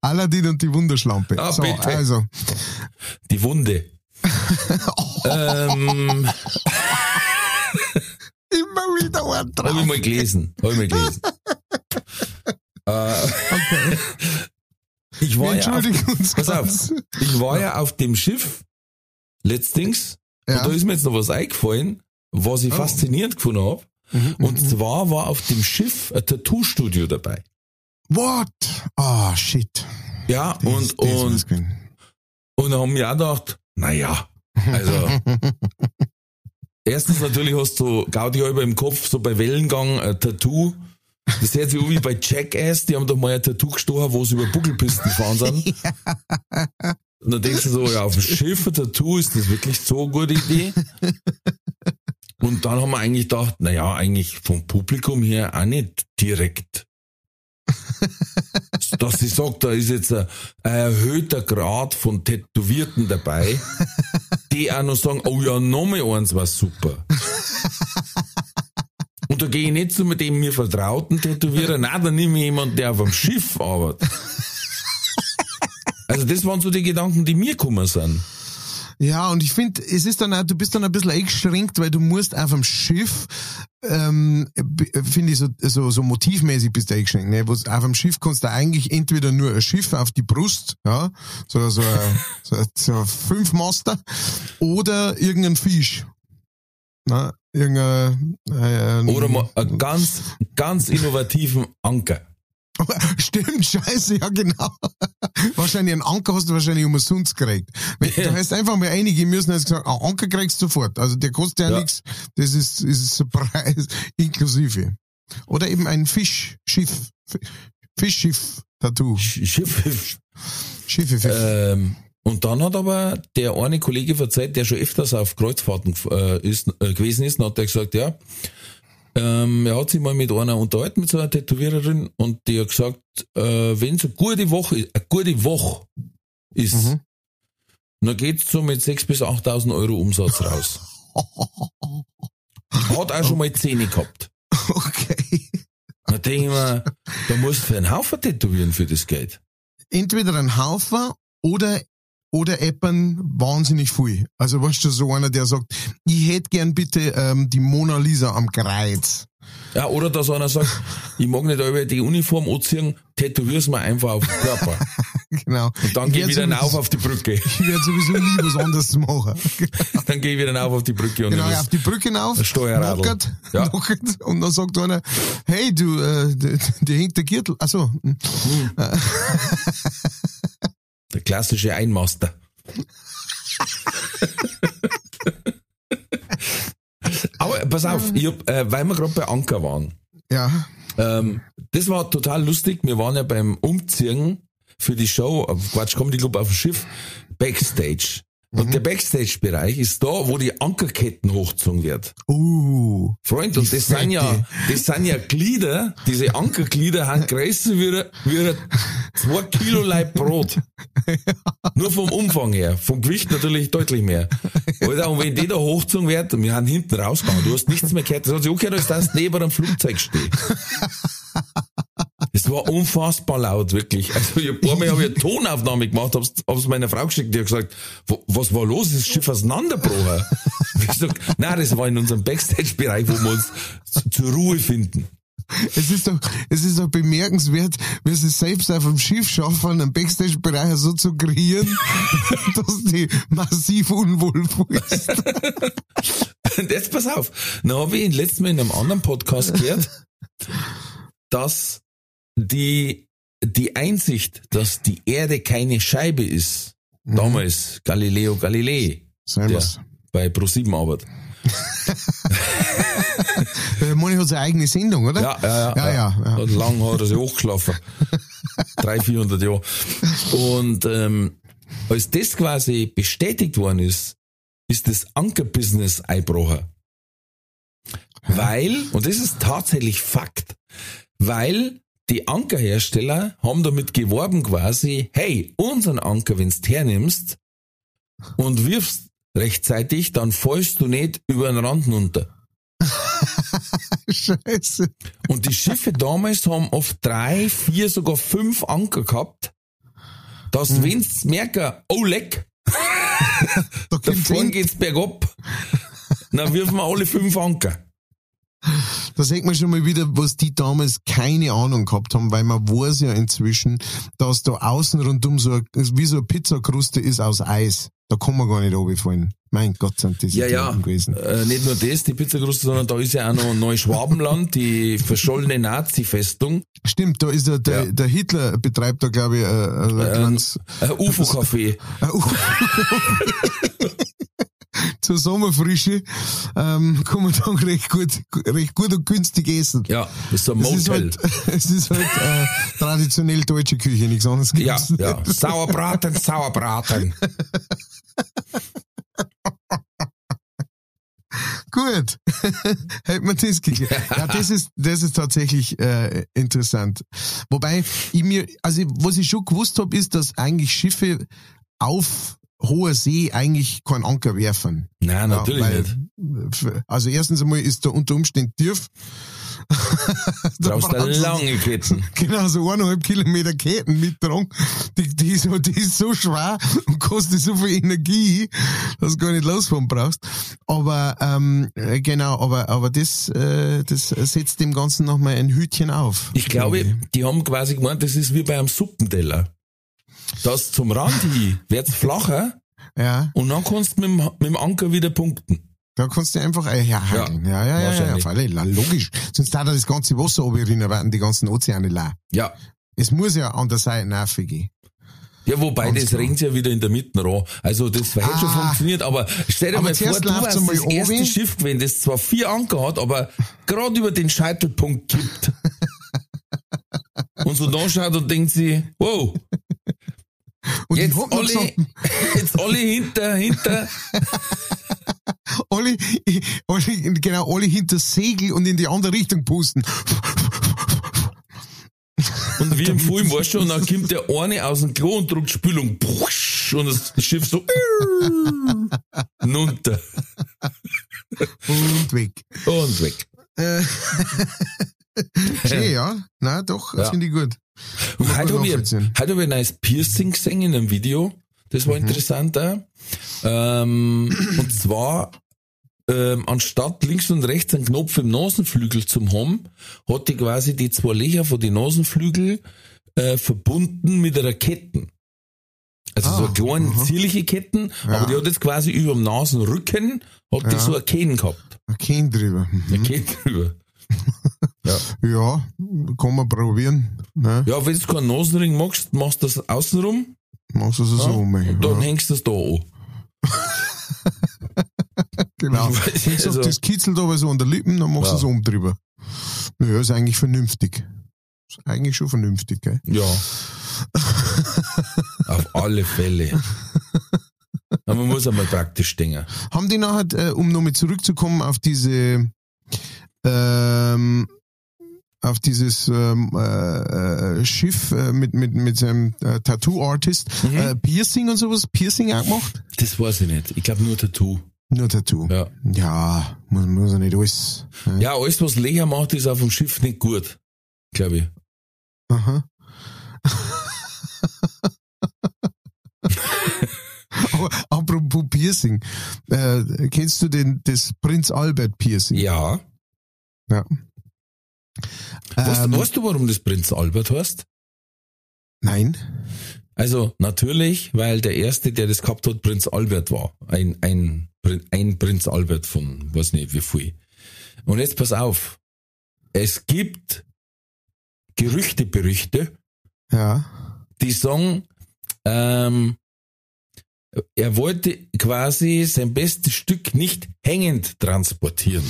Speaker 3: Aladdin und die Wunderschlampe.
Speaker 2: Ah,
Speaker 3: so,
Speaker 2: bitte.
Speaker 3: also.
Speaker 2: Die Wunde. (laughs) ähm,
Speaker 3: Immer wieder ein
Speaker 2: Habe ich
Speaker 3: drauf.
Speaker 2: mal gelesen. Habe ich mal gelesen. äh,
Speaker 3: Okay.
Speaker 2: Ich war ja auf, pass auf. ich war ja auf dem Schiff letztens
Speaker 3: Ja.
Speaker 2: und da ist mir jetzt noch was eingefallen, was ich
Speaker 3: Oh.
Speaker 2: faszinierend gefunden habe.
Speaker 3: Mhm,
Speaker 2: Und
Speaker 3: mhm.
Speaker 2: zwar war auf dem Schiff ein Tattoo-Studio dabei.
Speaker 3: What? Ah, shit.
Speaker 2: Ja,
Speaker 3: Das-
Speaker 2: und,
Speaker 3: das
Speaker 2: und, und haben wir auch gedacht, naja, also, (laughs) erstens natürlich hast du Gaudi halber im Kopf, so bei Wellengang, ein Tattoo. Das hört sich an wie bei Jackass, die haben doch mal ein Tattoo gestochen, wo sie über Buckelpisten gefahren sind. (laughs) Und dann denkst du so, ja, auf dem Schiff ein Tattoo, ist das wirklich so eine gute Idee? Und dann haben wir eigentlich gedacht, naja, eigentlich vom Publikum her auch nicht direkt. Dass sie sagt, da ist jetzt ein, ein erhöhter Grad von Tätowierten dabei, die auch noch sagen, oh ja, nochmal eins war super. Und da gehe ich nicht zu mit dem mir vertrauten Tätowierer, nein, dann nehme ich jemanden, der auf dem Schiff arbeitet. Also das waren so die Gedanken, die mir gekommen sind.
Speaker 3: Ja, und ich finde, es ist dann auch, du bist dann ein bisschen eingeschränkt, weil du musst auf dem Schiff, ähm, finde ich so, so, so motivmäßig bist du eingeschränkt. Ne? Auf dem Schiff kannst du eigentlich entweder nur ein Schiff auf die Brust, ja, so, so, ein- so, so ein Fünfmaster, oder irgendein Fisch. Na, irgendein, äh,
Speaker 2: Oder mal einen ganz, ganz innovativen Anker. (laughs)
Speaker 3: Stimmt, scheiße, ja genau. wahrscheinlich einen Anker hast du wahrscheinlich umsonst gekriegt. Wenn- Du hast einfach mal einige müssen jetzt gesagt, einen Anker kriegst du sofort. Also der kostet ja,
Speaker 2: Ja.
Speaker 3: nichts. Das ist, ist ein Preis (laughs) inklusive. Oder eben ein Fischschiff. Fischschiff-Tattoo.
Speaker 2: Sch- Schiff.
Speaker 3: Schiffe, Fisch.
Speaker 2: Ähm, und dann hat aber der eine Kollege verzeiht, der schon öfters auf Kreuzfahrten äh, ist, äh, gewesen ist, und hat der gesagt, ja, ähm, er hat sich mal mit einer unterhalten, mit so einer Tätowiererin, und die hat gesagt, äh, wenn es eine gute Woche ist, eine gute Woche ist,
Speaker 3: Mhm.
Speaker 2: dann geht's so mit 6.000 bis 8.000 Euro Umsatz raus. (laughs) Hat auch schon mal Zähne gehabt.
Speaker 3: Okay.
Speaker 2: Da denke ich mir, da musst du für einen Haufen tätowieren für das Geld.
Speaker 3: Entweder ein Haufer oder oder Eppern wahnsinnig viel. Also weißt du, so einer, der sagt, ich hätte gern bitte ähm, die Mona Lisa am Kreuz.
Speaker 2: Ja, oder dass einer sagt, (laughs) ich mag nicht über die Uniform anziehen, tätowier's mir einfach auf den Körper. (laughs)
Speaker 3: Genau.
Speaker 2: Und dann gehe ich wieder rauf auf die Brücke. (laughs)
Speaker 3: Ich werde sowieso nie was anderes machen.
Speaker 2: Dann gehe ich wieder rauf auf die Brücke und
Speaker 3: Genau, auf die Brücke rauf,
Speaker 2: Steuerradl.
Speaker 3: knockert,
Speaker 2: Ja.
Speaker 3: knockert, und dann sagt einer, hey du, äh, die hängt der Gürtel. Achso,
Speaker 2: der klassische Einmaster. Aber pass auf, hab, äh, weil wir gerade bei Anker waren.
Speaker 3: ja.
Speaker 2: Ähm, das war total lustig. Wir waren ja beim Umziehen für die Show, Quatsch Comedy Club auf dem Schiff, Backstage. Und der Backstage-Bereich ist da, wo die Ankerketten hochgezogen wird.
Speaker 3: Uh,
Speaker 2: Freund, und das sind ja, das sind ja Glieder, diese Ankerglieder haben (laughs) größer wie, wie zwei Kilo Leib Brot. Nur vom Umfang her. Vom Gewicht natürlich deutlich mehr. Alter, und wenn die da hochgezogen wird, wir haben hinten rausgehauen, du hast nichts mehr gehört. Das hat sich auch gehört, als dass du neben einem Flugzeug stehst. Es war unfassbar laut, wirklich. Also, ich ein paar Mal hab ich eine Tonaufnahme gemacht, hab's, hab's meiner Frau geschickt, die hat gesagt, "Wo- was war los? Ist das Schiff auseinandergebrochen? (laughs) Ich sag, nein, das war in unserem Backstage-Bereich, wo wir uns zu- zur Ruhe finden.
Speaker 3: es ist doch, es ist doch bemerkenswert, wie sie es selbst auf dem Schiff schaffen, einen Backstage-Bereich so zu kreieren, (laughs) dass die massiv unwohl.
Speaker 2: Und (laughs) jetzt pass auf, dann habe ich letztes Mal in einem anderen Podcast gehört, dass die, die Einsicht, dass die Erde keine Scheibe ist, damals Galileo Galilei,
Speaker 3: Servus.
Speaker 2: bei ProSieben arbeitet.
Speaker 3: Der Moni hat seine eigene Sendung, oder?
Speaker 2: Ja, ja, ja.
Speaker 3: Ja, ja, ja.
Speaker 2: Und lang hat er sich hochgeschlafen. (laughs) 300, 400 Jahre. Und ähm, als das quasi bestätigt worden ist, ist das Ankerbusiness eingebrochen. Weil, und das ist tatsächlich Fakt, weil die Ankerhersteller haben damit geworben quasi, hey, unseren Anker, wenn du hernimmst und wirfst rechtzeitig, dann fallst du nicht über den Rand runter. (laughs)
Speaker 3: Scheiße.
Speaker 2: Und die Schiffe damals haben oft drei, vier, sogar fünf Anker gehabt, dass wenn's merken, oh leck, (laughs)
Speaker 3: Da (laughs)
Speaker 2: vorne geht's bergab, dann wirfen wir alle fünf Anker.
Speaker 3: Da sieht man schon mal wieder, was die damals keine Ahnung gehabt haben, weil man weiß ja inzwischen, dass da außen rundum so, ein- wie so eine Pizzakruste ist aus Eis. Da kann man gar nicht runterfallen. Mein Gott, sind das
Speaker 2: Ja, ja.
Speaker 3: Gewesen.
Speaker 2: Äh, nicht nur das, die Pizzakruste, sondern da ist ja auch noch Neuschwabenland, die verschollene Nazi-Festung,
Speaker 3: Stimmt, da ist ja der,
Speaker 2: Ja.
Speaker 3: der Hitler betreibt da, glaube ich, äh, ein, ein kleines,
Speaker 2: ein UFO-Café.
Speaker 3: Zur Sommerfrische, ähm, kann man dann recht gut, recht gut und günstig essen.
Speaker 2: Ja, das ist so ein
Speaker 3: Es ist
Speaker 2: Motel.
Speaker 3: halt, (laughs) es ist halt äh, traditionell deutsche Küche, nichts anderes
Speaker 2: Ja,
Speaker 3: nicht.
Speaker 2: ja. Sauerbraten, Sauerbraten. (laughs)
Speaker 3: Gut. (laughs) Hätte man das geklärt. Ja, das ist, das ist tatsächlich äh, interessant. Wobei ich mir, also was ich schon gewusst habe, ist, dass eigentlich Schiffe auf hoher See eigentlich keinen Anker werfen.
Speaker 2: Nein, natürlich
Speaker 3: Ja, weil,
Speaker 2: nicht.
Speaker 3: Also erstens einmal ist da unter Umständen tief. (laughs) Da
Speaker 2: Brauchst du lange Ketten. (laughs)
Speaker 3: Genau, so eineinhalb Kilometer Ketten mittragen. Die, die, ist, so- die ist so schwer und kostet so viel Energie, dass du gar nicht losfahren brauchst. Aber ähm, äh, genau, aber aber das, äh, das setzt dem Ganzen nochmal ein Hütchen auf.
Speaker 2: Ich glaube, die haben quasi gemeint, das ist wie bei einem Suppenteller. Das zum Rand hin wird's flacher
Speaker 3: Ja,
Speaker 2: und dann kannst du mit dem, mit dem Anker wieder punkten.
Speaker 3: da kannst du einfach äh, ja, ja, ja, ja, ja, ja,
Speaker 2: wahrscheinlich.
Speaker 3: auf alle, logisch. Sonst da das ganze Wasser runterrinnen, werden die ganzen Ozeane leer.
Speaker 2: Ja.
Speaker 3: Es muss ja an der Seite nachgehen.
Speaker 2: Ja, wobei
Speaker 3: Ganz
Speaker 2: das
Speaker 3: klar.
Speaker 2: rennt ja wieder in der Mitte ran. Also das hätte schon
Speaker 3: Ah.
Speaker 2: funktioniert, aber stell dir
Speaker 3: Aber
Speaker 2: mal vor,
Speaker 3: zuerst
Speaker 2: du
Speaker 3: läuft's
Speaker 2: warst
Speaker 3: einmal
Speaker 2: das erste
Speaker 3: oben.
Speaker 2: Schiff gewesen, das zwar vier Anker hat, aber gerade über den Scheitelpunkt kippt. (laughs) und so da schaut und denkt sie, wow,
Speaker 3: Und
Speaker 2: jetzt
Speaker 3: gesagt, (laughs)
Speaker 2: jetzt alle hinter, hinter.
Speaker 3: alle, alle, genau, alle hinter Segel und in die andere Richtung pusten.
Speaker 2: Und wie im Film warst du, und dann kommt der eine aus dem Klo und drückt Spülung. Und das Schiff so (laughs) runter
Speaker 3: Und weg.
Speaker 2: und weg. (laughs) (laughs)
Speaker 3: Schön, ja. Na, doch,
Speaker 2: Ja.
Speaker 3: finde ich gut.
Speaker 2: Und heute habe ich,
Speaker 3: nachvollziehen.
Speaker 2: heute hab ich ein neues Piercing gesehen in einem Video. Das war interessant auch. Ähm, und zwar, ähm, anstatt links und rechts einen Knopf im Nasenflügel zum haben, hat die quasi die zwei Löcher von den Nasenflügel äh, verbunden mit einer Ketten. Also
Speaker 3: Ah,
Speaker 2: so eine kleine,
Speaker 3: aha.
Speaker 2: zierliche Ketten,
Speaker 3: Ja.
Speaker 2: aber die hat jetzt quasi über dem Nasenrücken, hat die
Speaker 3: Ja.
Speaker 2: so ein Kehen gehabt.
Speaker 3: Ein Kind drüber.
Speaker 2: Ein Kehen drüber. (laughs)
Speaker 3: Ja, kann man probieren. Ne?
Speaker 2: Ja, wenn du keinen Nasenring machst, machst du das außenrum,
Speaker 3: Machst du es so
Speaker 2: ja,
Speaker 3: um.
Speaker 2: und dann
Speaker 3: ja.
Speaker 2: hängst du es da an. (laughs)
Speaker 3: Genau.
Speaker 2: Ich
Speaker 3: gesagt,
Speaker 2: also-
Speaker 3: das kitzelt aber so an der Lippen, dann machst du
Speaker 2: Ja.
Speaker 3: es oben drüber. Ja, ist eigentlich vernünftig. Ist eigentlich schon vernünftig, gell?
Speaker 2: Ja. (laughs) Auf alle Fälle. Aber man muss einmal praktisch denken.
Speaker 3: Haben die nachher, äh, um nochmal zurückzukommen auf diese, ähm, auf dieses ähm, äh, äh, Schiff äh, mit, mit, mit seinem äh, Tattoo-Artist,
Speaker 2: Mhm.
Speaker 3: äh, Piercing und sowas, Piercing auch gemacht?
Speaker 2: Das weiß ich nicht. Ich glaube nur Tattoo.
Speaker 3: Nur Tattoo.
Speaker 2: Ja.
Speaker 3: Ja, muss, muss ja nicht alles. ne?
Speaker 2: Ja, alles, was Lecher macht, ist auf dem Schiff nicht gut. Glaube ich.
Speaker 3: Aha. (laughs) Apropos Piercing, äh, kennst du den, das Prinz Albert Piercing?
Speaker 2: Ja.
Speaker 3: Ja.
Speaker 2: Weißt,
Speaker 3: Ähm,
Speaker 2: weißt du, warum das Prinz Albert heißt?
Speaker 3: Nein.
Speaker 2: Also natürlich, weil der erste, der das gehabt hat, Prinz Albert war. Ein, ein, ein Prinz Albert von, weiß nicht wie viel. Und jetzt pass auf. Es gibt Gerüchte, Berüchte,
Speaker 3: Ja.
Speaker 2: die sagen, ähm, er wollte quasi sein bestes Stück nicht hängend transportieren.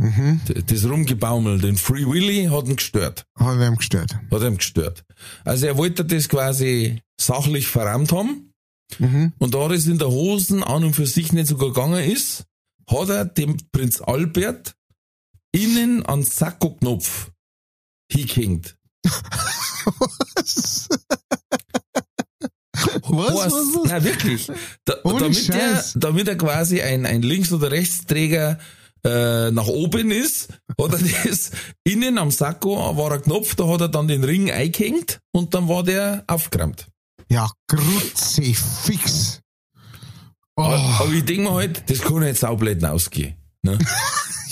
Speaker 3: Mhm.
Speaker 2: Das Rumgebaumel, den Free Willy hat ihn gestört.
Speaker 3: Hat er ihm gestört.
Speaker 2: Hat ihn gestört. Also er wollte das quasi sachlich verrammt haben.
Speaker 3: Mhm.
Speaker 2: Und da das in der Hosen an und für sich nicht so gegangen ist, hat er dem Prinz Albert innen an Sakko-Knopf hingehängt. (laughs)
Speaker 3: Was? Was?
Speaker 2: Was?
Speaker 3: was,
Speaker 2: wirklich. Da, damit, er, damit er quasi ein, ein Links- oder Rechtsträger äh, nach oben ist, hat er (laughs) das innen am Sakko war ein Knopf, da hat er dann den Ring eingehängt und dann war der aufgerammt.
Speaker 3: Ja, Kruzifix. Oh.
Speaker 2: Aber, aber ich denke mir halt, das kann jetzt saublöd ausgehen. Ne? (laughs)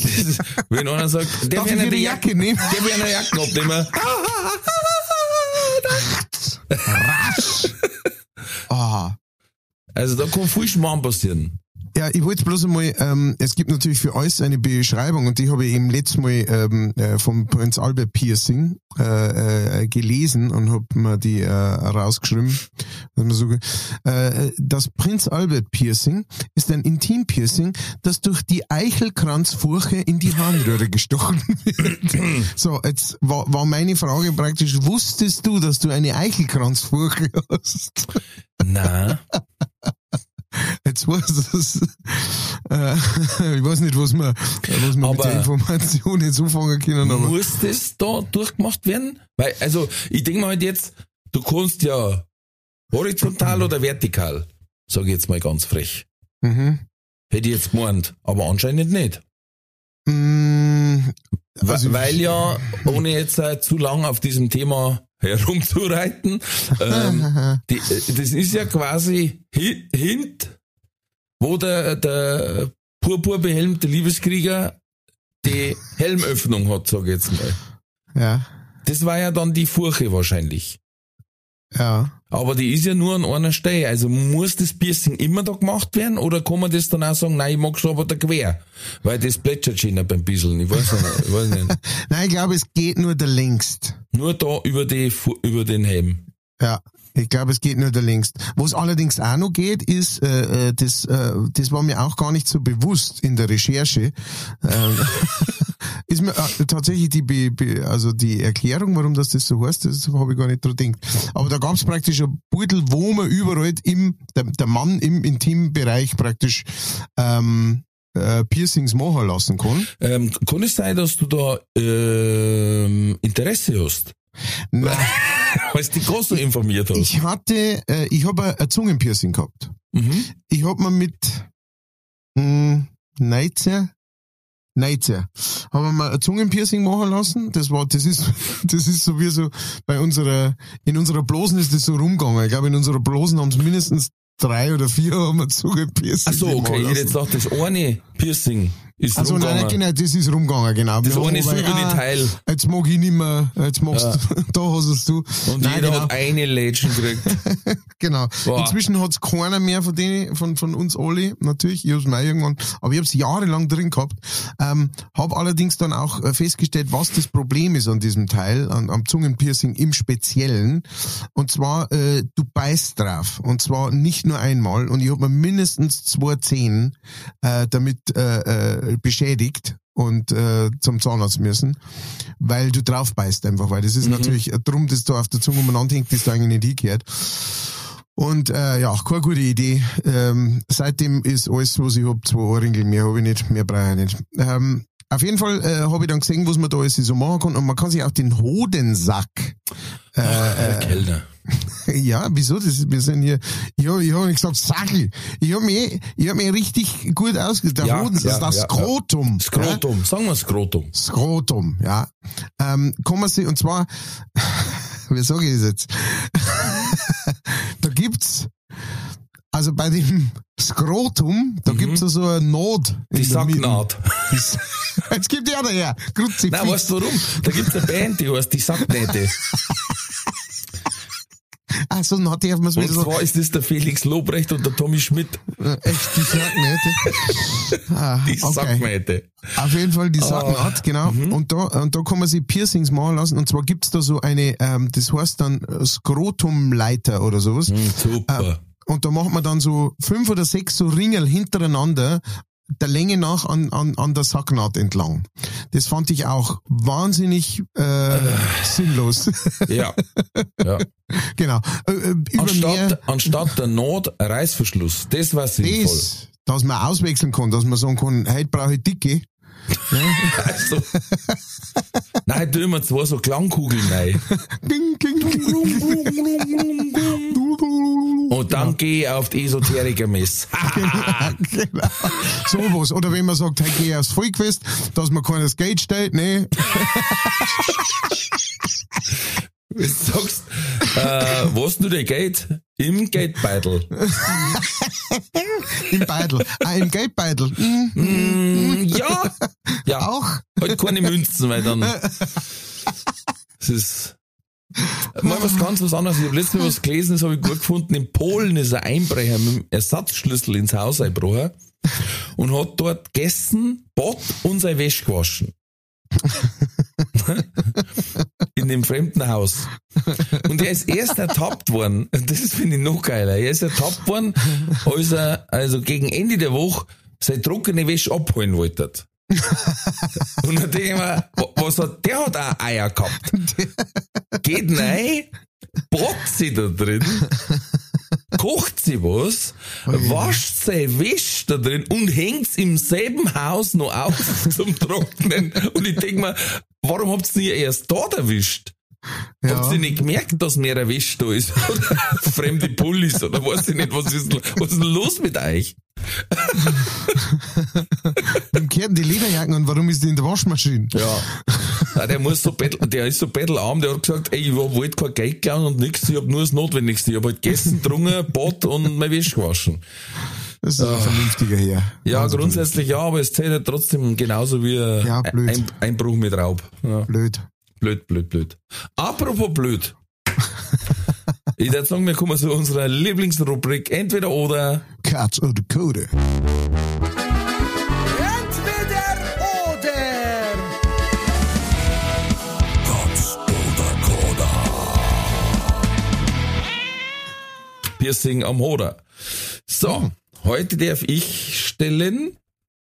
Speaker 2: Das, wenn einer sagt, der
Speaker 3: Darf
Speaker 2: will
Speaker 3: ich
Speaker 2: eine Jacke,
Speaker 3: nehmen?
Speaker 2: der will eine Jacke abnehmen. (laughs)
Speaker 3: Rasch. Ah.
Speaker 2: Also da kann viel Schmarrn passieren.
Speaker 3: Ja, ich wollte bloß einmal, ähm, es gibt natürlich für alles eine Beschreibung und die habe ich eben letztes Mal ähm, äh, vom Prinz Albert Piercing äh, äh, gelesen und habe mir die äh, rausgeschrieben. so, äh, das Prinz Albert Piercing ist ein Intim-Piercing, das durch die Eichelkranzfurche in die Harnröhre gestochen (laughs) wird. so, jetzt war, war meine Frage praktisch, wusstest du, dass du eine Eichelkranzfurche (laughs) hast?
Speaker 2: Nein.
Speaker 3: Jetzt (laughs) weiß es. Äh, (laughs) ich weiß nicht, was wir, was wir mit der Information jetzt anfangen können, aber
Speaker 2: Muss das da durchgemacht werden? Weil, also, ich denke mal halt jetzt, du kannst ja horizontal oder vertikal, sage ich jetzt mal ganz frech.
Speaker 3: mhm.
Speaker 2: Hätte ich jetzt gemeint, aber anscheinend nicht. Wa-
Speaker 3: Also-
Speaker 2: weil ja, ohne jetzt äh, zu lang auf diesem Thema herumzureiten, (laughs) ähm, die, äh, das ist ja quasi hi- hint, wo der, der purpurbehelmte Liebeskrieger die Helmöffnung hat, sag ich jetzt mal.
Speaker 3: ja,
Speaker 2: Das war ja dann die Furche wahrscheinlich.
Speaker 3: ja.
Speaker 2: Aber die ist ja nur an einer Stelle. Also muss das Piercing immer da gemacht werden oder kann man das dann auch sagen, nein, ich mag schon aber da quer? Weil das plätschert schon beim Bisseln. Ich weiß nicht. Ich weiß nicht. (laughs)
Speaker 3: Nein, ich glaube, es geht nur der längst.
Speaker 2: Nur da über, die, über den Helm.
Speaker 3: Ja. Ich glaube, es geht nur der längst. Was allerdings auch noch geht, ist, äh, äh, das, äh, das war mir auch gar nicht so bewusst in der Recherche. Ähm, (laughs) ist mir äh, tatsächlich die, also die Erklärung, warum das, das so heißt, das habe ich gar nicht dran gedacht. Aber da gab es praktisch ein Beutel, wo man überall im, der, der Mann im Intimbereich praktisch ähm, äh, Piercings machen lassen kann.
Speaker 2: Ähm, kann es sein, dass du da ähm, Interesse hast?
Speaker 3: Nein.
Speaker 2: Weil du gerade so informiert hast.
Speaker 3: Ich hatte, äh, ich habe ein Zungenpiercing gehabt.
Speaker 2: mhm.
Speaker 3: Ich hab mir mit mh, 19, 19, haben wir ein Zungenpiercing machen lassen. Das war, das ist, (laughs) das ist so wie so bei unserer, in unserer Blosen ist das so rumgegangen. Ich glaube, in unserer Blosen haben es mindestens drei oder vier haben wir Zungenpiercing
Speaker 2: Ach so, okay. Ich hätte jetzt gedacht, das eine Piercing ist
Speaker 3: Also nein,
Speaker 2: rumgegangen.
Speaker 3: genau, das ist rumgegangen, genau.
Speaker 2: Das
Speaker 3: Wir
Speaker 2: eine
Speaker 3: aber,
Speaker 2: silberne
Speaker 3: ah,
Speaker 2: Teil.
Speaker 3: Jetzt mag ich nicht mehr, jetzt magst (laughs) da hast es du.
Speaker 2: Und
Speaker 3: Nein,
Speaker 2: jeder
Speaker 3: genau.
Speaker 2: hat eine Lädchen gekriegt. (laughs)
Speaker 3: Genau.
Speaker 2: Boah.
Speaker 3: Inzwischen hat's keiner mehr von denen, von, von uns alle, natürlich. Ich hab's auch irgendwann, aber ich hab's jahrelang drin gehabt. Ähm, hab allerdings dann auch äh, festgestellt, was das Problem ist an diesem Teil, an, am Zungenpiercing im Speziellen. Und zwar, äh, du beißt drauf. Und zwar nicht nur einmal. Und ich hab mir mindestens zwei Zehen äh, damit äh, äh, beschädigt und äh, zum Zahnarzt müssen, weil du drauf beißt einfach, weil das ist natürlich äh, drum, dass da auf der Zunge umeinander hängt, das da eigentlich nicht hingehört. Und äh, ja, keine gute Idee. Ähm, seitdem ist alles, was ich hab, zwei Ohrringe, mehr habe ich nicht, mehr brauche ich nicht. Ähm, auf jeden Fall äh, habe ich dann gesehen, was man da alles so machen kann. Und man kann sich auch den Hodensack äh,
Speaker 2: Herr Kellner. (laughs)
Speaker 3: ja, wieso? Das, wir sind hier, ich habe ich hab nicht gesagt Sackel. Ich habe mich, ich hab mich richtig gut ausgedrückt. Der
Speaker 2: Ja,
Speaker 3: Hoden, das
Speaker 2: ja,
Speaker 3: ist das
Speaker 2: ja,
Speaker 3: Skrotum. Ja?
Speaker 2: Skrotum. Sagen wir Skrotum.
Speaker 3: Skrotum, ja. Ähm, kann man sich, und zwar, (laughs) wie sage ich das jetzt? (laughs) da gibt's, also bei dem (laughs) Skrotum, da gibt's so eine Naht. in
Speaker 2: Die. Sacknaht. (laughs)
Speaker 3: Jetzt (laughs) gibt der daher. Kruzifix.
Speaker 2: Nein, weißt du warum? Da gibt's eine Band, die heißt die Sacknähte.
Speaker 3: Ach so, dann hat die man
Speaker 2: Und
Speaker 3: so,
Speaker 2: zwar ist das der Felix Lobrecht und der Tommy Schmidt.
Speaker 3: äh, echt die Sacknähte. ah,
Speaker 2: Die
Speaker 3: okay.
Speaker 2: Sacknähte.
Speaker 3: Auf jeden Fall die Sacknaht, genau.
Speaker 2: Mhm.
Speaker 3: Und da, und da kann man sich Piercings machen lassen. Und zwar gibt's da so eine, ähm, das heißt dann Skrotumleiter oder sowas.
Speaker 2: Hm, super.
Speaker 3: Und da macht man dann so fünf oder sechs so Ringel hintereinander der Länge nach an, an, an der Sacknaht entlang. Das fand ich auch wahnsinnig äh, sinnlos.
Speaker 2: Ja. ja. (laughs)
Speaker 3: genau. Äh, äh, über
Speaker 2: Anstatt, anstatt der Not Reißverschluss. Das war sinnvoll.
Speaker 3: das, dass man auswechseln kann, dass man sagen kann, heute brauche ich dicke. (laughs)
Speaker 2: Also. Nein, tu immer zwei so Klangkugeln rein. (laughs)
Speaker 3: Ding, ding, ding.
Speaker 2: Und dann geh ich auf die Esoteriker-Mess. (laughs)
Speaker 3: genau. (laughs) Sowas. Oder wenn man sagt, hey, geh aufs Volkfest, dass man keines Geld stellt, ne?
Speaker 2: Wenn du sagst, äh, was du dir geht, Im Geldbeutel. (laughs)
Speaker 3: Im Beitel. Ah, im Geldbeutel. Mhm.
Speaker 2: Mm, ja. Ja.
Speaker 3: Auch?
Speaker 2: Halt keine Münzen, weil dann. Es ist. Mal was ganz was anderes. Ich habe letztens was gelesen, das habe ich gut gefunden. In Polen ist ein Einbrecher mit dem Ersatzschlüssel ins Haus eingebrochen und hat dort gegessen, Bott und seine Wäsche gewaschen. In dem fremden Haus. Und er ist erst ertappt worden. Das finde ich noch geiler. Er ist ertappt worden, als er also gegen Ende der Woche seine trockene Wäsche abholen wollte. (laughs) Und dann denke ich mir, wa- was hat, der hat auch Eier gehabt. (laughs) Geht rein, brockt sie da drin, kocht sie was, wascht seine Wäsche da drin und hängt's im selben Haus noch auf (laughs) zum Trocknen. Und ich denke mir, warum habt's nie erst dort erwischt? Habt ihr nicht gemerkt, dass mehr erwischt da ist? (laughs) Oder fremde Pullis oder weiß ich nicht, was ist, denn- was ist los mit euch? (laughs)
Speaker 3: Dem kehrten die Lederjacken und warum ist die in der Waschmaschine?
Speaker 2: Ja. Ja, der muss so bettel, der ist so bettelarm, der hat gesagt, ey, ich wollte kein Geld klauen und nichts, ich hab nur das Notwendigste. Ich hab halt gegessen, (laughs) getrunken, Bad und meine Wäsche gewaschen.
Speaker 3: Das ist ein vernünftiger Herr.
Speaker 2: Ja,
Speaker 3: Also
Speaker 2: grundsätzlich ja, aber es zählt halt trotzdem genauso wie ein
Speaker 3: Ja, blöd.
Speaker 2: ein, Einbruch mit Raub. Ja,
Speaker 3: Blöd.
Speaker 2: Blöd, blöd, blöd. Apropos blöd. (laughs) Ich würde sagen, wir kommen zu unserer Lieblingsrubrik Entweder oder.
Speaker 3: Katz oder Code.
Speaker 4: Entweder oder.
Speaker 2: Piercing am Hoder. So, heute darf ich stellen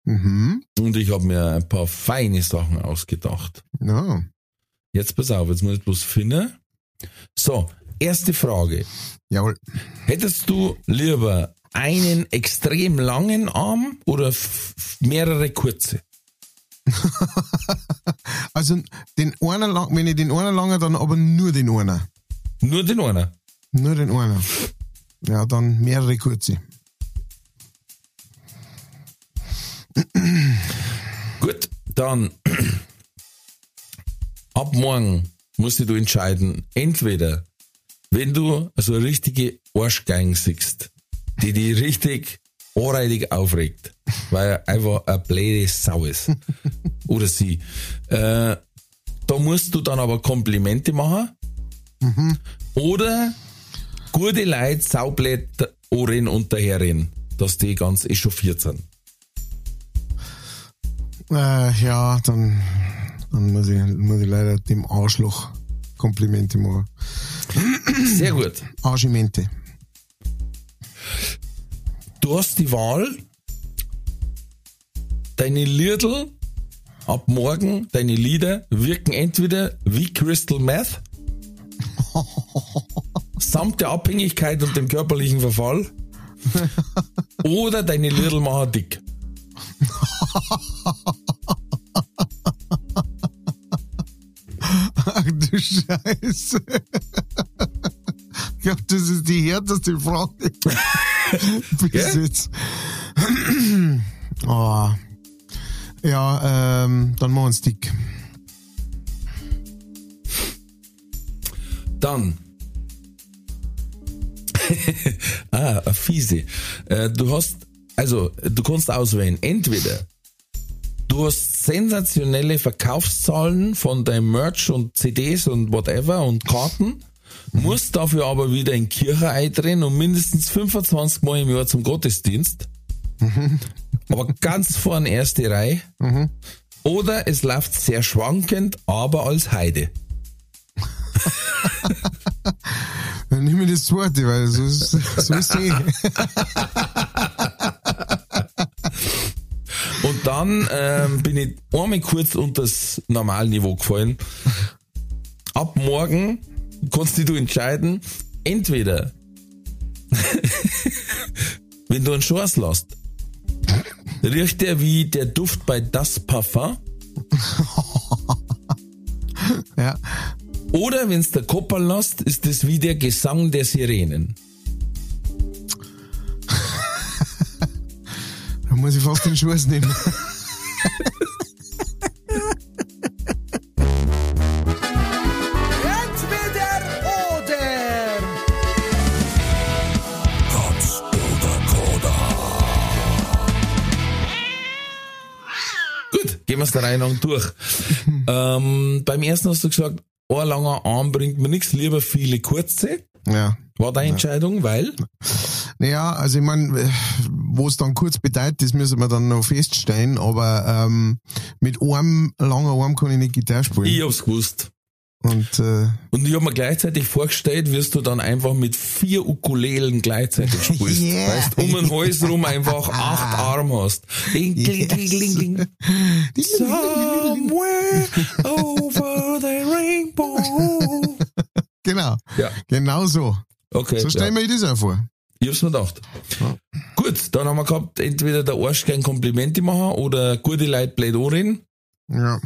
Speaker 3: Mhm.
Speaker 2: und ich habe mir ein paar feine Sachen ausgedacht.
Speaker 3: Ja.
Speaker 2: Jetzt pass auf, jetzt muss ich bloß finden. So, erste Frage.
Speaker 3: Jawohl.
Speaker 2: Hättest du lieber einen extrem langen Arm oder mehrere kurze? (laughs)
Speaker 3: Also den einen lang, wenn ich den einen lange, dann aber nur den einen.
Speaker 2: Nur den einen.
Speaker 3: Nur den einen. Ja, dann mehrere kurze.
Speaker 2: Gut, dann ab morgen musst du entscheiden, entweder wenn du so eine richtige Arschgang siehst, die dich richtig anreitig aufregt, weil er einfach eine blöde Sau ist, (laughs) oder sie, äh, da musst du dann aber Komplimente machen, oder gute Leute saublöd anreden und daherreden, dass die ganz echauffiert sind.
Speaker 3: Äh, ja, dann, dann muss, ich, muss ich leider dem Arschloch Komplimente machen.
Speaker 2: Sehr gut.
Speaker 3: Argimente.
Speaker 2: Du hast die Wahl, deine Liedl ab morgen, deine Lieder wirken entweder wie Crystal Meth, (laughs) samt der Abhängigkeit und dem körperlichen Verfall, (laughs) oder deine Liedl machen dick. (laughs)
Speaker 3: Ach du Scheiße. Ich glaube, das ist die härteste Frage. (laughs) Bis jetzt. oh. Ja, ähm, dann machen wir uns dick.
Speaker 2: Dann. (laughs) ah, eine fiese. Äh, Du hast, also, du kannst auswählen. Entweder du hast sensationelle Verkaufszahlen von deinem Merch und CDs und whatever und Karten, musst dafür aber wieder in Kirche eintreten und mindestens 25 Mal im Jahr zum Gottesdienst. aber ganz vorne erste Reihe. Oder es läuft sehr schwankend, aber als Heide. (laughs)
Speaker 3: Dann nimm mir das zweite, weil so ist, so ist eh. (laughs)
Speaker 2: Und dann ähm, bin ich einmal kurz unter das Normalniveau gefallen. Ab morgen kannst du entscheiden, entweder (laughs) wenn du einen Chance lässt, riecht der wie der Duft bei Das Parfum (laughs)
Speaker 3: Ja.
Speaker 2: oder wenn es der Kopperl lässt, ist es wie der Gesang der Sirenen.
Speaker 3: Da muss ich fast den Schuss nehmen.
Speaker 4: Gut, gehen
Speaker 2: wir es der Reihe nach durch. (laughs) ähm, beim ersten hast du gesagt, ein langer Arm bringt mir nichts, lieber viele kurze.
Speaker 3: Ja.
Speaker 2: War deine ja. Entscheidung, weil?
Speaker 3: Naja, also ich meine, äh, wo es dann kurz bedeutet, das müssen wir dann noch feststellen, aber ähm, mit einem langen Arm kann ich nicht Gitarre spielen.
Speaker 2: Ich hab's gewusst.
Speaker 3: Und äh,
Speaker 2: Und ich habe mir gleichzeitig vorgestellt, wirst du dann einfach mit vier Ukulelen gleichzeitig spielst. (laughs)
Speaker 3: Yeah.
Speaker 2: Weißt, um den Hals rum einfach (laughs) acht Arme hast. Ding, ding, ding, ding, ding. Somewhere over the rainbow. (laughs)
Speaker 3: genau,
Speaker 2: Ja,
Speaker 3: genau so.
Speaker 2: okay.
Speaker 3: So
Speaker 2: ja.
Speaker 3: stellen wir das auch vor.
Speaker 2: Ich hab's mir gedacht. Gut, dann haben wir gehabt, entweder der Arsch gern Komplimente machen oder gute Leute blöd anreden.
Speaker 3: Ja.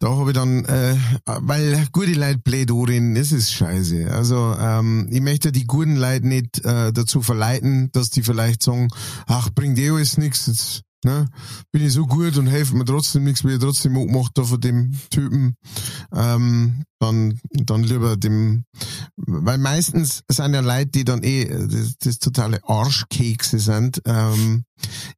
Speaker 3: Da habe ich dann, äh, weil gute Leute blöd anreden, das ist scheiße. Also ähm, ich möchte die guten Leute nicht äh, dazu verleiten, dass die vielleicht sagen, ach, bringt eh alles nichts, jetzt ne, bin ich so gut und helfe mir trotzdem nichts, will ich trotzdem angemacht da von dem Typen. Ähm, dann, dann lieber dem, weil meistens sind ja Leute, die dann eh das, das totale Arschkekse sind, ähm,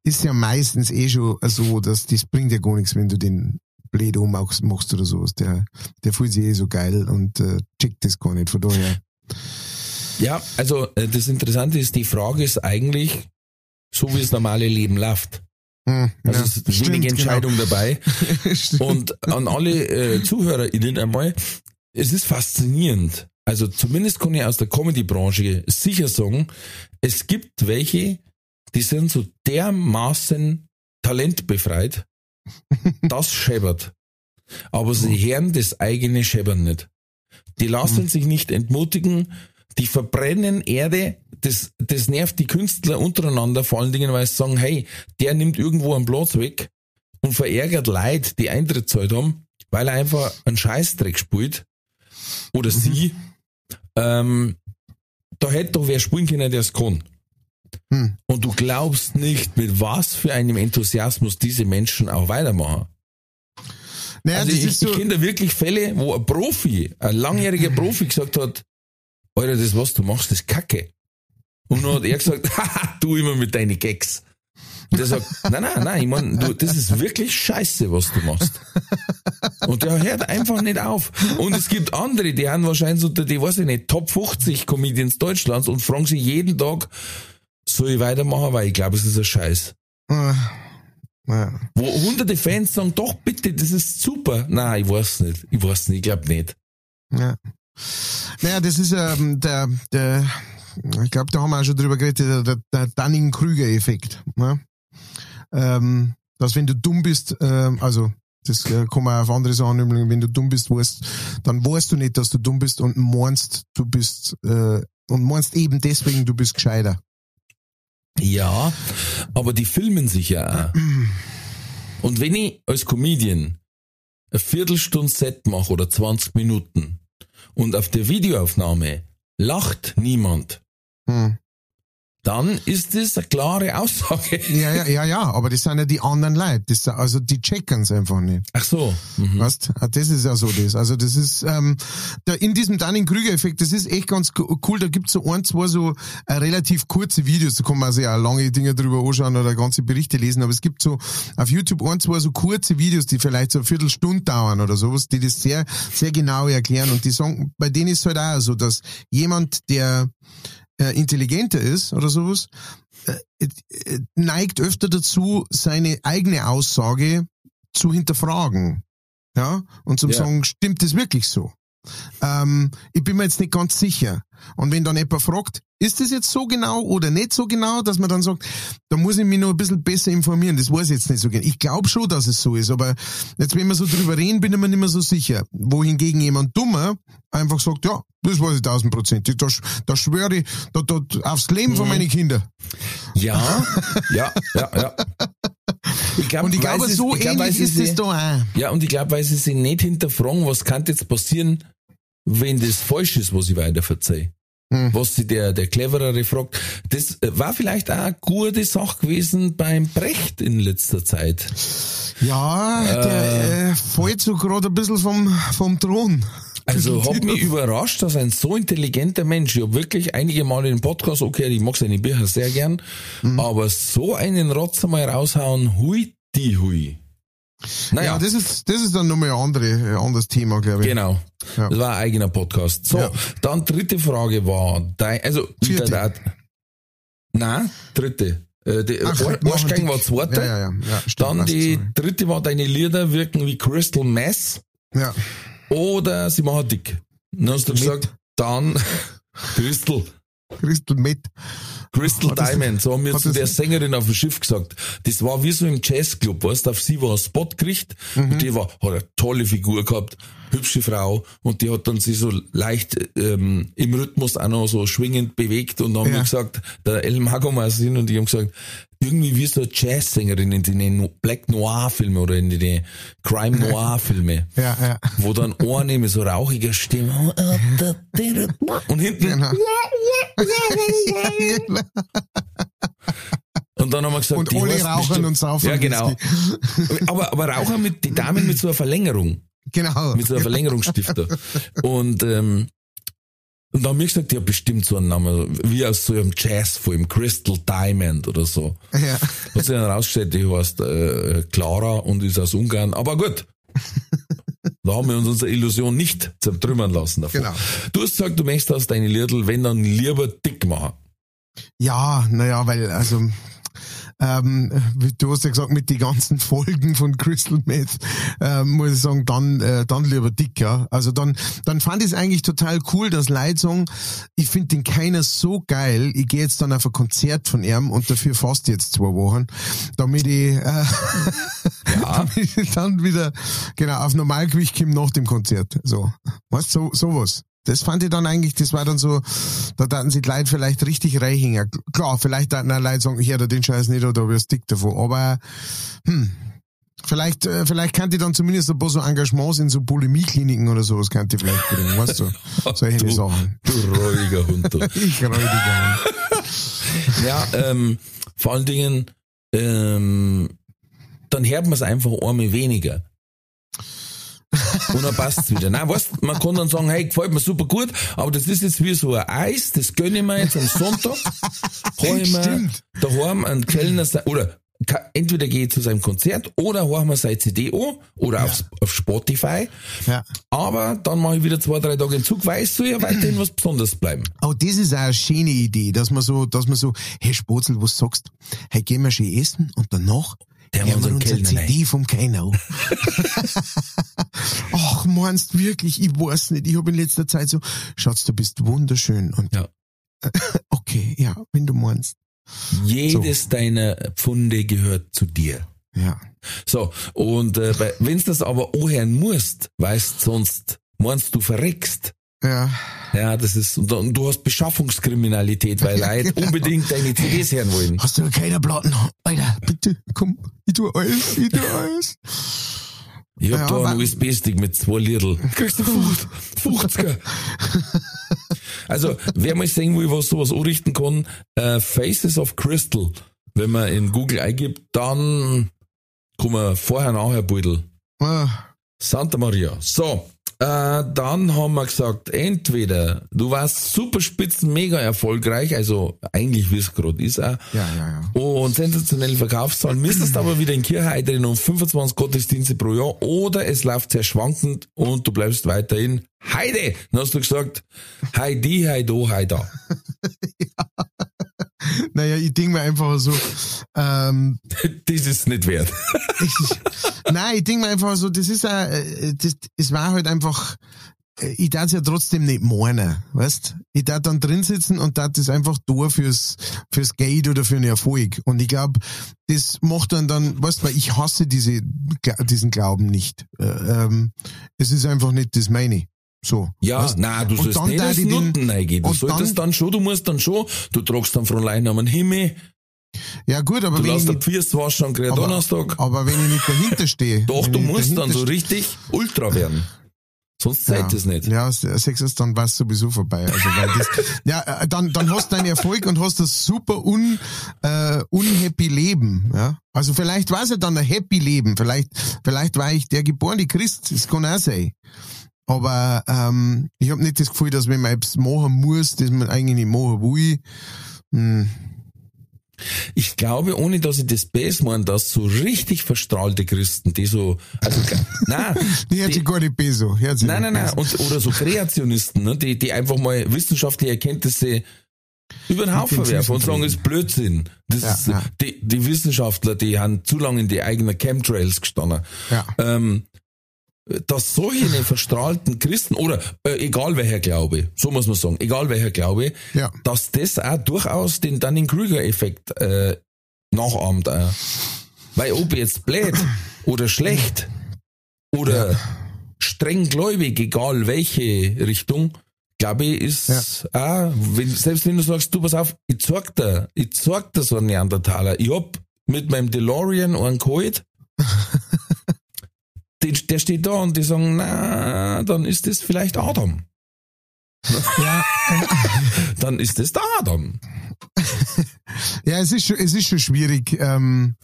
Speaker 3: ist ja meistens eh schon so, dass das bringt ja gar nichts, wenn du den blöd ummachst machst oder sowas. Der, der fühlt sich eh so geil und äh, checkt das gar nicht. Von daher.
Speaker 2: Ja, also äh, das Interessante ist, die Frage ist eigentlich, so wie das normale Leben läuft.
Speaker 3: Hm,
Speaker 2: Also
Speaker 3: ja,
Speaker 2: es ist
Speaker 3: stimmt,
Speaker 2: wenig Entscheidung dabei.
Speaker 3: Genau. (laughs) Stimmt.
Speaker 2: Und an alle äh, ZuhörerInnen einmal, es ist faszinierend. Also zumindest kann ich aus der Comedy-Branche sicher sagen, es gibt welche, die sind so dermaßen talentbefreit, (laughs) das scheppert. Aber sie hören das eigene Scheppern nicht. Die lassen sich nicht entmutigen, die verbrennen Erde, das, das nervt die Künstler untereinander, vor allen Dingen, weil sie sagen, hey, der nimmt irgendwo einen Platz weg und verärgert Leute, die Eintritt zahlt haben, weil er einfach einen Scheißdreck spielt. Oder sie. Ähm, da hätte doch wer spielen können, der es kann.
Speaker 3: Hm.
Speaker 2: Und du glaubst nicht, mit was für einem Enthusiasmus diese Menschen auch weitermachen.
Speaker 3: naja,
Speaker 2: Also ich,
Speaker 3: so,
Speaker 2: ich kenne da wirklich Fälle, wo ein Profi, ein langjähriger (clears throat) Profi gesagt hat, Alter, das was du machst, ist Kacke. Und dann hat er gesagt, (laughs) haha, du immer mit deinen Gags. Und der sagt, nein, nein, nein, ich mein, du, das ist wirklich scheiße, was du machst. Und der hört einfach nicht auf. Und es gibt andere, die haben wahrscheinlich unter die, weiß ich nicht, Top 50 Comedians Deutschlands und fragen sich jeden Tag, soll ich weitermachen, weil ich glaube, es ist ein Scheiß.
Speaker 3: äh, ja.
Speaker 2: Wo hunderte Fans sagen, doch bitte, das ist super. Nein, ich weiß nicht. Ich weiß nicht, ich glaube nicht.
Speaker 3: Ja. Naja, das ist ähm, der, der, ich glaube, da haben wir auch schon drüber geredet, der, der, der Dunning-Krüger-Effekt. Ne? Ähm, dass wenn du dumm bist, ähm, also das äh, kann man auf andere Sachen üben, wenn du dumm bist, weißt, dann weißt du nicht, dass du dumm bist und meinst, du bist äh, und meinst eben deswegen, du bist gescheiter.
Speaker 2: Ja, aber die filmen sich ja auch. Und wenn ich als Comedian eine Viertelstunde Set mache oder 20 Minuten und auf der Videoaufnahme lacht niemand,
Speaker 3: Hm.
Speaker 2: Dann ist das eine klare Aussage.
Speaker 3: Ja, ja, ja, ja, aber das sind ja die anderen Leute. Das, also die checken es einfach nicht.
Speaker 2: Ach so. Mhm.
Speaker 3: Weißt? Ah, Das ist ja so das. Also das ist ähm, da in diesem Dunning-Krüger-Effekt, das ist echt ganz co- cool. Da gibt's so ein, zwei so äh, relativ kurze Videos, da kann man sich auch lange Dinge drüber anschauen oder ganze Berichte lesen, aber es gibt so auf YouTube ein, zwei so kurze Videos, die vielleicht so eine Viertelstunde dauern oder sowas, die das sehr, sehr genau erklären und die sagen, bei denen ist halt auch so, dass jemand, der intelligenter ist oder sowas, äh, äh, neigt öfter dazu, seine eigene Aussage zu hinterfragen. Ja, und zum
Speaker 2: Ja.
Speaker 3: sagen, stimmt das wirklich so? Ähm, ich bin mir jetzt nicht ganz sicher. Und wenn dann jemand fragt, ist das jetzt so genau oder nicht so genau, dass man dann sagt, da muss ich mich noch ein bisschen besser informieren, das weiß ich jetzt nicht so genau. Ich glaube schon, dass es so ist, aber jetzt, wenn wir so drüber reden, bin ich mir nicht mehr so sicher. Wohingegen jemand dummer einfach sagt, ja, das weiß ich tausendprozentig, da, da schwöre ich da, da, aufs Leben
Speaker 2: Mhm.
Speaker 3: von meinen Kindern.
Speaker 2: Ja, ja, ja, ja. (laughs) Ich glaub,
Speaker 3: Und ich glaube, so
Speaker 2: ich
Speaker 3: ähnlich ist es da auch.
Speaker 2: Ja, und ich glaube, weil sie sich nicht hinterfragen, was kann jetzt passieren, wenn das falsch ist, was ich weiter verzeihe.
Speaker 3: Hm.
Speaker 2: Was sich der, der Cleverere fragt. Das äh, war vielleicht auch eine gute Sache gewesen beim Brecht in letzter Zeit.
Speaker 3: Ja, der äh, fällt so gerade ein bisschen vom, vom Thron.
Speaker 2: Also (laughs) hat mich überrascht, dass ein so intelligenter Mensch, ich habe wirklich einige Male den Podcast, okay, ich mag seine Bücher sehr gern,
Speaker 3: Mhm.
Speaker 2: aber so einen Rotz einmal raushauen, hui die hui. Naja,
Speaker 3: Ja, das ist, das ist dann nochmal ein, andere, ein anderes Thema, glaube ich.
Speaker 2: genau.
Speaker 3: Ja.
Speaker 2: Das war ein eigener Podcast. So,
Speaker 3: Ja.
Speaker 2: dann dritte Frage war, dein, also,
Speaker 3: Vierte.
Speaker 2: wieder da- Nein, dritte. Äh, die
Speaker 3: Ach,
Speaker 2: Arschgang war zweite.
Speaker 3: Ja, ja, ja. ja stimmt,
Speaker 2: Dann die
Speaker 3: sorry.
Speaker 2: dritte war, deine Lieder wirken wie Crystal Mess
Speaker 3: Ja,
Speaker 2: oder sie machen dick. Dann hast du gesagt, dann (laughs) Crystal.
Speaker 3: Crystal Met.
Speaker 2: Crystal
Speaker 3: Hat
Speaker 2: Diamond, so haben wir zu der Sängerin auf dem Schiff gesagt. Das war wie so im Jazzclub, weißt du, auf sie war ein Spot gekriegt
Speaker 3: Mhm.
Speaker 2: und die war, hat eine tolle Figur gehabt, hübsche Frau und die hat dann sich so leicht ähm, im Rhythmus auch noch so schwingend bewegt und dann haben
Speaker 3: Ja.
Speaker 2: wir gesagt, der El Mago Marcin und die haben gesagt, irgendwie wie so eine Jazzsängerin in den Black Noir Filme oder in die Crime Noir Filme.
Speaker 3: Ja, ja.
Speaker 2: Wo dann (laughs) mit so rauchiger Stimme und hinten
Speaker 3: Genau. (laughs)
Speaker 2: Und dann haben wir gesagt,
Speaker 3: Und
Speaker 2: die
Speaker 3: alle rauchen
Speaker 2: bestimmt-
Speaker 3: und saufen
Speaker 2: Ja, genau. Aber, aber Raucher mit, die Damen mit so einer Verlängerung,
Speaker 3: Genau.
Speaker 2: mit so einer Verlängerungsstifter. Und, ähm, und dann haben wir gesagt, ja, bestimmt so einen Namen, wie aus so einem Jazzfilm, Crystal Diamond oder so.
Speaker 3: Ja.
Speaker 2: Hat sich dann rausgestellt, die heißt äh, Clara und ist aus Ungarn. Aber gut. Da haben wir uns unsere Illusion nicht zertrümmern lassen davon.
Speaker 3: Genau.
Speaker 2: Du hast gesagt, du möchtest aus deine Liedl, wenn dann lieber dick machen.
Speaker 3: Ja, naja, weil, also, ähm, du hast ja gesagt, mit den ganzen Folgen von Crystal Meth, ähm, muss ich sagen, dann, äh, dann lieber dick, ja. Also dann, dann fand ich es eigentlich total cool, dass Leute sagen, ich finde den keiner so geil, ich gehe jetzt dann auf ein Konzert von ihm und dafür fast jetzt zwei Wochen, damit ich, äh, (laughs) damit ich dann wieder, genau, auf Normalgewicht komme nach dem Konzert, so. Weißt, so, sowas. Das fand ich dann eigentlich, das war dann so, da daten sich die Leute vielleicht richtig reinhängen. Klar, vielleicht daten auch Leute sagen, ich höre den Scheiß nicht oder wirst dick davon, aber, hm, vielleicht, äh, vielleicht kann die dann zumindest ein paar so Engagements in so Bulimie-Kliniken oder sowas kann die vielleicht bringen, weißt du? (laughs) Solche
Speaker 2: Du-
Speaker 3: Sachen.
Speaker 2: Du ruhiger Hund, du. (laughs)
Speaker 3: Ich die gar (laughs)
Speaker 2: Ja, ähm, vor allen Dingen, ähm, dann hört man es einfach einmal weniger. Und dann passt's wieder. Nein, weißt, man kann dann sagen, hey, gefällt mir super gut, aber das ist jetzt wie so ein Eis, das gönne ich mir jetzt am Sonntag, (laughs) hol ich mir daheim einen Kellner, oder entweder gehe ich zu seinem Konzert oder hol mir seine CD an oder auf, auf Spotify,
Speaker 3: Ja.
Speaker 2: aber dann mache ich wieder zwei, drei Tage in Zug, es soll ja weiterhin was Besonderes bleiben.
Speaker 3: Aber das ist auch eine schöne Idee, dass man so, dass man so, hey Spotzel, was sagst? Hey, gehen wir schön essen und danach
Speaker 2: Der haben
Speaker 3: wir uns eine CD vom an. (laughs) (laughs) Ach, meinst wirklich? Ich weiß nicht. Ich habe in letzter Zeit so, Schatz, du bist wunderschön. Und
Speaker 2: Ja. (laughs)
Speaker 3: okay, ja, wenn du meinst.
Speaker 2: Jedes deiner Pfunde gehört zu dir.
Speaker 3: Ja.
Speaker 2: So, und äh, wenn du das aber anhören musst, weißt sonst meinst du verreckst.
Speaker 3: Ja.
Speaker 2: Ja, das ist, und, du hast Beschaffungskriminalität, weil (laughs) Leute
Speaker 3: Genau.
Speaker 2: unbedingt deine CDs hören wollen.
Speaker 3: Hast du keine Platten? Alter, bitte, komm, ich tu alles, ich tu alles.
Speaker 2: Ich hab
Speaker 3: Ja,
Speaker 2: da einen USB-Stick mit zwei Lidl. Kriegst du 50, 50er. (laughs) Also, wer mal sehen will, was sowas anrichten kann, äh, Faces of Crystal. Wenn man in Google eingibt, dann kann man vorher, nachher Beutel.
Speaker 3: Ah,
Speaker 2: Santa Maria. So, äh, dann haben wir gesagt, entweder du warst super spitzen, mega erfolgreich, also eigentlich wie es gerade ist auch,
Speaker 3: Ja, ja, ja.
Speaker 2: und sensationelle Verkaufszahlen, müsstest aber wieder in Kirche eintreten um 25 Gottesdienste pro Jahr oder es läuft sehr schwankend und du bleibst weiterhin Heide. Dann hast du gesagt, Heidi, Heido, Heida. (laughs) (laughs) (laughs)
Speaker 3: Naja, ich denke mir einfach so, ähm, (laughs)
Speaker 2: Das ist nicht wert. (laughs)
Speaker 3: ich, nein, ich denke mir einfach so, das ist auch, äh, das, es war halt einfach, äh, ich darf ja trotzdem nicht meinen, weißt? Ich darf dann drin sitzen und darf das einfach da fürs, fürs Geld oder für einen Erfolg. Und ich glaube, das macht dann dann, weißt weil ich hasse diese, diesen Glauben nicht. Äh, ähm, es ist einfach nicht das meine. So.
Speaker 2: Ja,
Speaker 3: weißt?
Speaker 2: nein, du
Speaker 3: Und
Speaker 2: sollst nicht als Nutten reingehen. Du solltest
Speaker 3: dann-
Speaker 2: dann, schon, du musst dann schon, du tragst dann von alleine am Himmel,
Speaker 3: Ja gut, aber
Speaker 2: du
Speaker 3: wenn ich nicht,
Speaker 2: Pierce waschen am Donnerstag.
Speaker 3: aber wenn ich nicht dahinter stehe.
Speaker 2: Doch, du musst dann so richtig Ultra werden. Sonst zeigt es nicht.
Speaker 3: Ja, Sex ist dann was sowieso vorbei. Also weil das, (laughs) ja, äh, dann dann hast du deinen Erfolg und hast das super un äh, unhappy Leben. Ja, also vielleicht war es ja dann ein happy Leben. Vielleicht vielleicht war ich der geborene Christ. Das kann auch sein. Aber ähm, ich habe nicht das Gefühl, dass wenn man etwas machen muss, das man eigentlich nicht machen will. Hm,
Speaker 2: Ich glaube, ohne dass ich das base meine, dass so richtig verstrahlte Christen, die so, also, (laughs) nein,
Speaker 3: Die hört sich gar nicht besser.
Speaker 2: Nein, nein, nein,
Speaker 3: besser.
Speaker 2: und, oder so Kreationisten, ne, die, die einfach mal wissenschaftliche Erkenntnisse über den Haufen werfen und sagen, es ist Blödsinn. Das
Speaker 3: Ja,
Speaker 2: ist,
Speaker 3: ja.
Speaker 2: Die, die Wissenschaftler, die haben zu lange in die eigenen Chemtrails gestanden.
Speaker 3: Ja.
Speaker 2: Ähm, dass solche (laughs) verstrahlten Christen oder äh, egal welcher Glaube, so muss man sagen, egal welcher Glaube,
Speaker 3: Ja.
Speaker 2: dass das auch durchaus den Dunning-Kruger-Effekt äh, nachahmt. Auch. Weil ob jetzt blöd (laughs) oder schlecht oder streng gläubig, egal welche Richtung, glaube ich, ist auch, wenn, selbst wenn du sagst, du pass auf, ich zeig dir, ich zeig dir so einen Neandertaler, ich hab mit meinem DeLorean einen geholt, (laughs) den, der steht da und die sagen, na, dann ist das vielleicht Adam. (laughs)
Speaker 3: Ja, (laughs)
Speaker 2: Dann ist das der Adam.
Speaker 3: Ja, es ist schon, es ist schon schwierig. Ähm,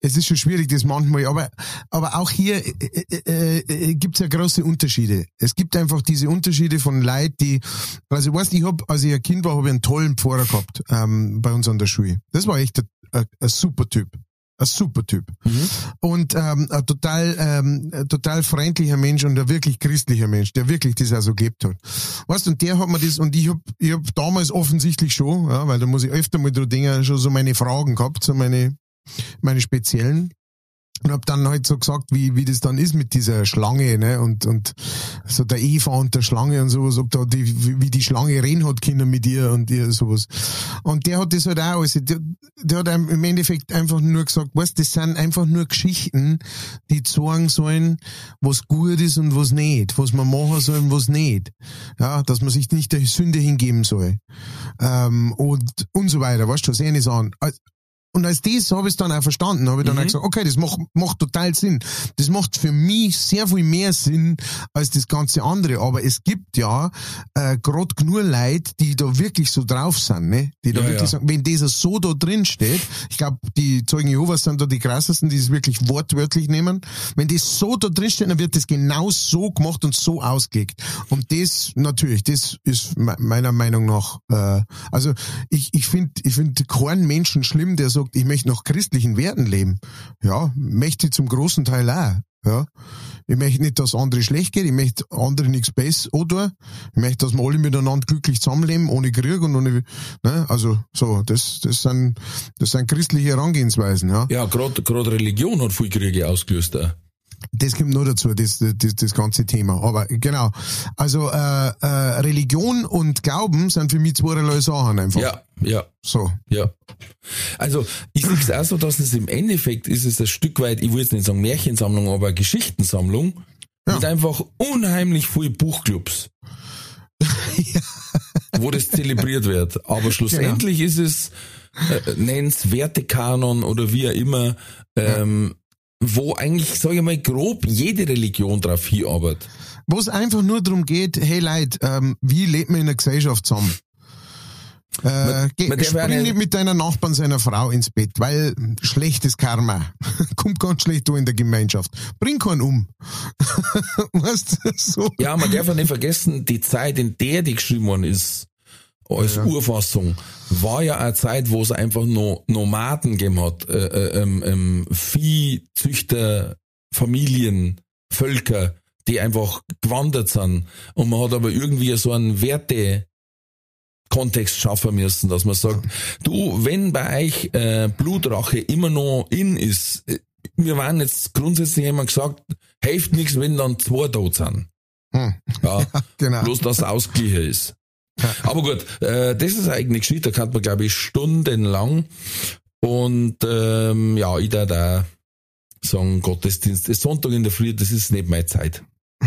Speaker 3: es ist schon schwierig, das manchmal. Aber, aber auch hier äh, äh, äh, gibt es ja große Unterschiede. Es gibt einfach diese Unterschiede von Leuten, die, also ich weiß, ich hab, als ich ein Kind war, habe ich einen tollen Pfarrer gehabt ähm, bei uns an der Schule. Das war echt ein, ein, ein super Typ. Ein super Typ. Und ähm, ein total, ähm, ein total freundlicher Mensch und ein wirklich christlicher Mensch, der wirklich das auch so gelebt hat. Weißt und der hat mir das, und ich hab, ich hab damals offensichtlich schon, ja, weil da muss ich öfter mal drüber denken, schon so meine Fragen gehabt, so meine, meine speziellen. Und hab dann halt so gesagt, wie, wie das dann ist mit dieser Schlange, ne, und, und so der Eva und der Schlange und sowas, ob da die, wie die Schlange reden hat können mit ihr und ihr sowas. Und der hat das halt auch, also der, der hat im Endeffekt einfach nur gesagt, weißt, das sind einfach nur Geschichten, die zeigen sollen, was gut ist und was nicht, was man machen soll und was nicht. Ja, dass man sich nicht der Sünde hingeben soll. Ähm, und, und so weiter, weißt du, was ähnliches an. Und als das habe ich es dann auch verstanden, habe ich dann
Speaker 2: Mhm.
Speaker 3: auch gesagt, okay, das macht, macht total Sinn. Das macht für mich sehr viel mehr Sinn als das ganze andere. Aber es gibt ja äh, gerade genug Leute, die da wirklich so drauf sind, ne? Die da
Speaker 2: Ja,
Speaker 3: wirklich
Speaker 2: ja.
Speaker 3: sagen, wenn das so da drin steht, ich glaube, die Zeugen Jehovas sind da die krassesten, die es wirklich wortwörtlich nehmen. Wenn das so da drin steht, dann wird das genau so gemacht und so ausgelegt. Und das, natürlich, das ist me- meiner Meinung nach, äh, also ich, ich finde ich find keinen Menschen schlimm, der sagt, ich möchte nach christlichen Werten leben. Ja, möchte ich zum großen Teil auch. Ja. Ich möchte nicht, dass andere schlecht geht, ich möchte andere nichts Besseres oder ich möchte, dass wir alle miteinander glücklich zusammenleben, ohne Krieg und ohne, ne, also, so, das, das sind, das sind christliche Herangehensweisen, ja.
Speaker 2: Ja, gerade Religion hat viel Kriege ausgelöst. Auch.
Speaker 3: Das kommt nur dazu, das, das, das ganze Thema. Aber genau. Also äh, äh, Religion und Glauben sind für mich zweierlei Sachen einfach.
Speaker 2: Ja, ja,
Speaker 3: So.
Speaker 2: ja. Also ich sehe es auch so, dass es im Endeffekt ist es ein Stück weit, ich will jetzt nicht sagen Märchensammlung, aber Geschichtensammlung
Speaker 3: Ja.
Speaker 2: mit einfach unheimlich viel Buchclubs. (laughs) wo das zelebriert wird. Aber schlussendlich ist es, äh, nenn's Wertekanon oder wie auch immer, ähm, wo eigentlich, sage ich mal, grob jede Religion drauf hinarbeitet.
Speaker 3: Wo es einfach nur darum geht, hey Leute, ähm, wie lebt man in einer Gesellschaft zusammen? Äh,
Speaker 2: darf ja
Speaker 3: spring
Speaker 2: nicht-
Speaker 3: mit deiner Nachbarn seiner Frau ins Bett, weil schlechtes Karma. (laughs) Kommt ganz schlecht in der Gemeinschaft. Bring keinen um. (laughs) weißt du, so.
Speaker 2: Ja, man darf ja nicht vergessen, die Zeit, in der die geschrieben worden ist, als Urfassung, war ja eine Zeit, wo es einfach noch Nomaden gegeben hat, äh, äh, ähm, ähm, Viehzüchter, Familien, Völker, die einfach gewandert sind. Und man hat aber irgendwie so einen Werte, Kontext schaffen müssen, dass man sagt, du, wenn bei euch äh, Blutrache immer noch in ist, äh, wir waren jetzt grundsätzlich immer gesagt, hilft nichts, wenn dann zwei tot sind.
Speaker 3: Hm. (laughs)
Speaker 2: Ja,
Speaker 3: Genau.
Speaker 2: bloß dass ausgleichen ist. (laughs) Aber gut, äh, das ist eigene Geschichte, da kann man glaube ich stundenlang und ähm, ja, ich da da sagen, Gottesdienst, das Sonntag in der Früh, das ist nicht meine Zeit. (laughs)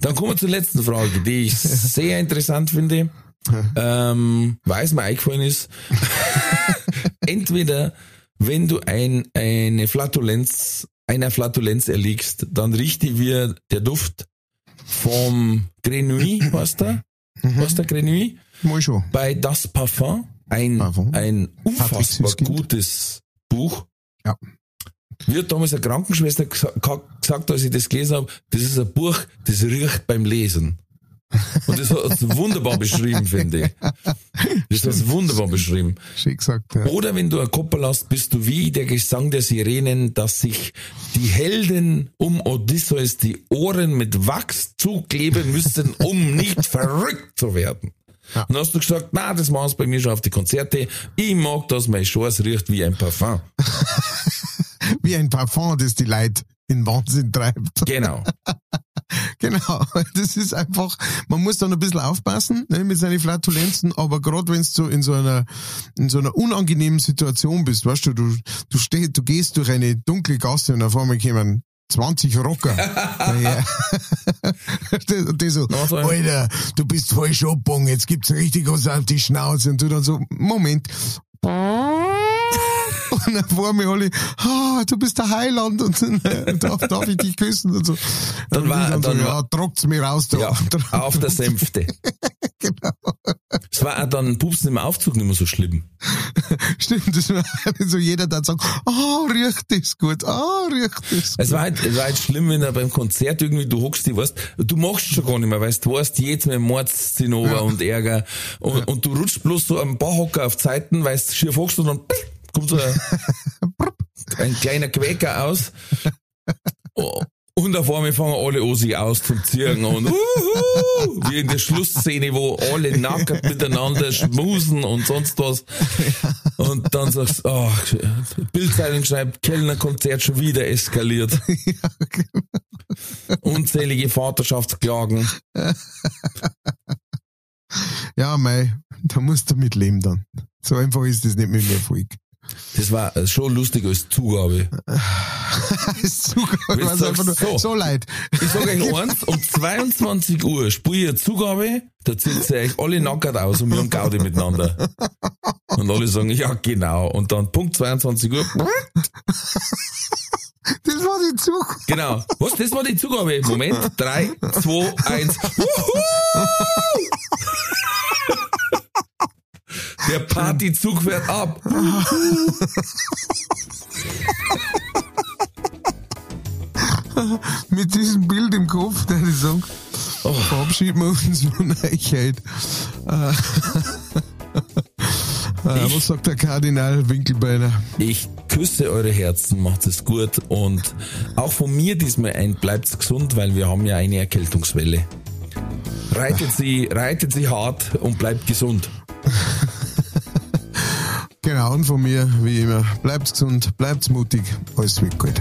Speaker 2: Dann kommen wir zur letzten Frage, die ich sehr interessant finde, (laughs) ähm, weil es mir eingefallen ist. Entweder, wenn du ein, eine Flatulenz, einer Flatulenz erliegst, dann riecht die wie der Duft vom Grenouille, was da? Was der Grenouille?
Speaker 3: Mal schon.
Speaker 2: Bei Das Parfum, ein,
Speaker 3: Parfum.
Speaker 2: ein unfassbar gutes Buch.
Speaker 3: Ja.
Speaker 2: Wird damals eine Krankenschwester gesagt, als ich das gelesen habe, das ist ein Buch, das riecht beim Lesen. Und das hat es wunderbar beschrieben, finde ich. Das hat es wunderbar beschrieben.
Speaker 3: Schön gesagt, ja.
Speaker 2: Oder wenn du ein Koppel hast, bist du wie der Gesang der Sirenen, dass sich die Helden um Odysseus die Ohren mit Wachs zukleben müssen, um nicht verrückt zu werden.
Speaker 3: Ja.
Speaker 2: Und dann hast du gesagt, na, das machen sie bei mir schon auf die Konzerte. Ich mag, dass mein Schoß riecht wie ein Parfum. (laughs)
Speaker 3: Wie ein Parfum, das die Leute in Wahnsinn treibt.
Speaker 2: Genau. (laughs)
Speaker 3: Genau, das ist einfach, man muss dann ein bisschen aufpassen ne, mit seinen Flatulenzen, aber gerade wenn du so in so einer in so einer unangenehmen Situation bist, weißt du, du du stehst, du gehst durch eine dunkle Gasse und auf einmal kommen 20 Rocker. (laughs) Und die so, Alter, du bist voll Schopung, jetzt gibt's richtig was auf die Schnauze. Und du dann so, Moment. Und dann vor mir alle, ah, du bist der Heiland und äh, (laughs) darf, darf ich dich küssen und so.
Speaker 2: Dann war-
Speaker 3: ich dann so,
Speaker 2: dann
Speaker 3: ja,
Speaker 2: war-
Speaker 3: trockt's mir raus da.
Speaker 2: Ja, auf der Sänfte. (laughs)
Speaker 3: genau.
Speaker 2: Es war auch dann Pupsen im Aufzug nicht mehr so schlimm. (laughs)
Speaker 3: Stimmt, das war so jeder dann sagt, ah, riecht das gut, ah, riecht das
Speaker 2: Es war halt, es war halt schlimm, wenn er beim Konzert irgendwie, du hockst die, weißt, du machst schon gar nicht mehr, weißt, du weißt jetzt mit Mordszinnober
Speaker 3: Ja.
Speaker 2: und Ärger und, und du rutschst bloß so am Barhocker auf Zeiten, weil du schief hockst und dann kommt so ein, (laughs) ein kleiner Quäker aus Oh, und auf einmal fangen alle an, sich auszuziehen und uhu, wie in der Schlussszene, wo alle nackt miteinander schmusen und sonst was. Und dann sagst du, oh, Bildzeitung schreibt, Kellnerkonzert schon wieder eskaliert. (laughs) Unzählige Vaterschaftsklagen.
Speaker 3: Ja, mei, da musst du mitleben dann. So einfach ist das nicht mit dem Erfolg.
Speaker 2: Das war schon lustig als Zugabe. (laughs)
Speaker 3: ist so,
Speaker 2: Wenn du
Speaker 3: was einfach nur,
Speaker 2: so.
Speaker 3: so leid.
Speaker 2: Ich sag euch eins, um (laughs) 22 Uhr spiele ich Zugabe, da zieht ihr euch alle nackert aus und wir haben Gaudi miteinander. Und alle sagen, ja genau. Und dann Punkt 22 Uhr,
Speaker 3: Das war die Zug.
Speaker 2: genau. Was, das war die Zugabe. Moment, 3, 2, 1. Der Partyzug fährt ab.
Speaker 3: Mit diesem Bild im Kopf, der ich sagen,
Speaker 2: Oh.
Speaker 3: verabschieden wir uns von euch heute. Äh, äh, was sagt der Kardinal Winkelbeiner?
Speaker 2: Ich küsse eure Herzen, macht es gut und auch von mir diesmal ein, bleibt gesund, weil wir haben ja eine Erkältungswelle. Reitet sie, reitet sie hart und bleibt gesund. (laughs)
Speaker 3: Genau, und von mir, wie immer, bleibt gesund, bleibt mutig, alles wird gut.